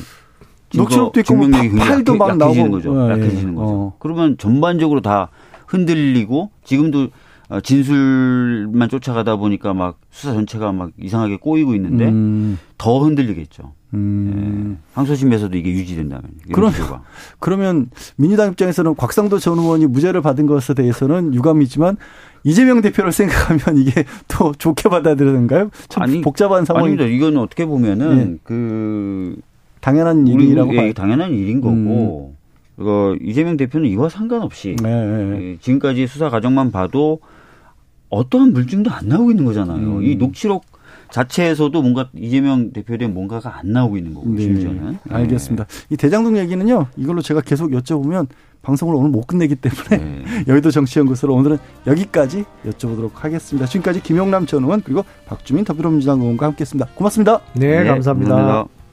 Speaker 1: 녹취록도 있고 뭐 팔도 막
Speaker 3: 약해지는
Speaker 1: 나오고.
Speaker 3: 거죠.
Speaker 1: 예,
Speaker 3: 약해지는
Speaker 1: 예.
Speaker 3: 거죠.
Speaker 1: 어.
Speaker 3: 그러면 전반적으로 다 흔들리고 지금도 어, 진술만 쫓아가다 보니까 막 수사 전체가 막 이상하게 꼬이고 있는데
Speaker 1: 음,
Speaker 3: 더 흔들리겠죠.
Speaker 1: 음.
Speaker 3: 예. 항소심에서도 이게 유지된다면.
Speaker 1: 그럼-
Speaker 3: 구조가.
Speaker 1: 그러면 민주당 입장에서는 곽상도 전 의원이 무죄를 받은 것에 대해서는 유감이지만 이재명 대표를 생각하면 이게 또 좋게 받아들여는가요? 참
Speaker 3: 아니,
Speaker 1: 복잡한 상황이
Speaker 3: 아닙니다. 이건 어떻게 보면은
Speaker 1: 예.
Speaker 3: 그
Speaker 1: 당연한
Speaker 3: 우리
Speaker 1: 일이라고
Speaker 3: 예,
Speaker 1: 봐요.
Speaker 3: 당연한 일인 거고 어, 이재명 대표는 이와 상관없이
Speaker 1: 네, 네.
Speaker 3: 예, 지금까지 수사 과정만 봐도 어떠한 물증도 안 나오고 있는 거잖아요.
Speaker 1: 음.
Speaker 3: 이 녹취록 자체에서도 뭔가 이재명 대표에 대한 뭔가가 안 나오고 있는 거고
Speaker 1: 네,
Speaker 3: 심지어는.
Speaker 1: 알겠습니다. 이 대장동 얘기는요. 이걸로 제가 계속 여쭤보면 방송을 오늘 못 끝내기 때문에
Speaker 3: 예. 네.
Speaker 1: 여의도 정치연구소로 오늘은 여기까지 여쭤보도록 하겠습니다. 지금까지 김용남 전 의원 그리고 박주민 더불어민주당 의원과 함께했습니다. 고맙습니다.
Speaker 4: 네,
Speaker 3: 네,
Speaker 4: 감사합니다.
Speaker 3: 감사합니다.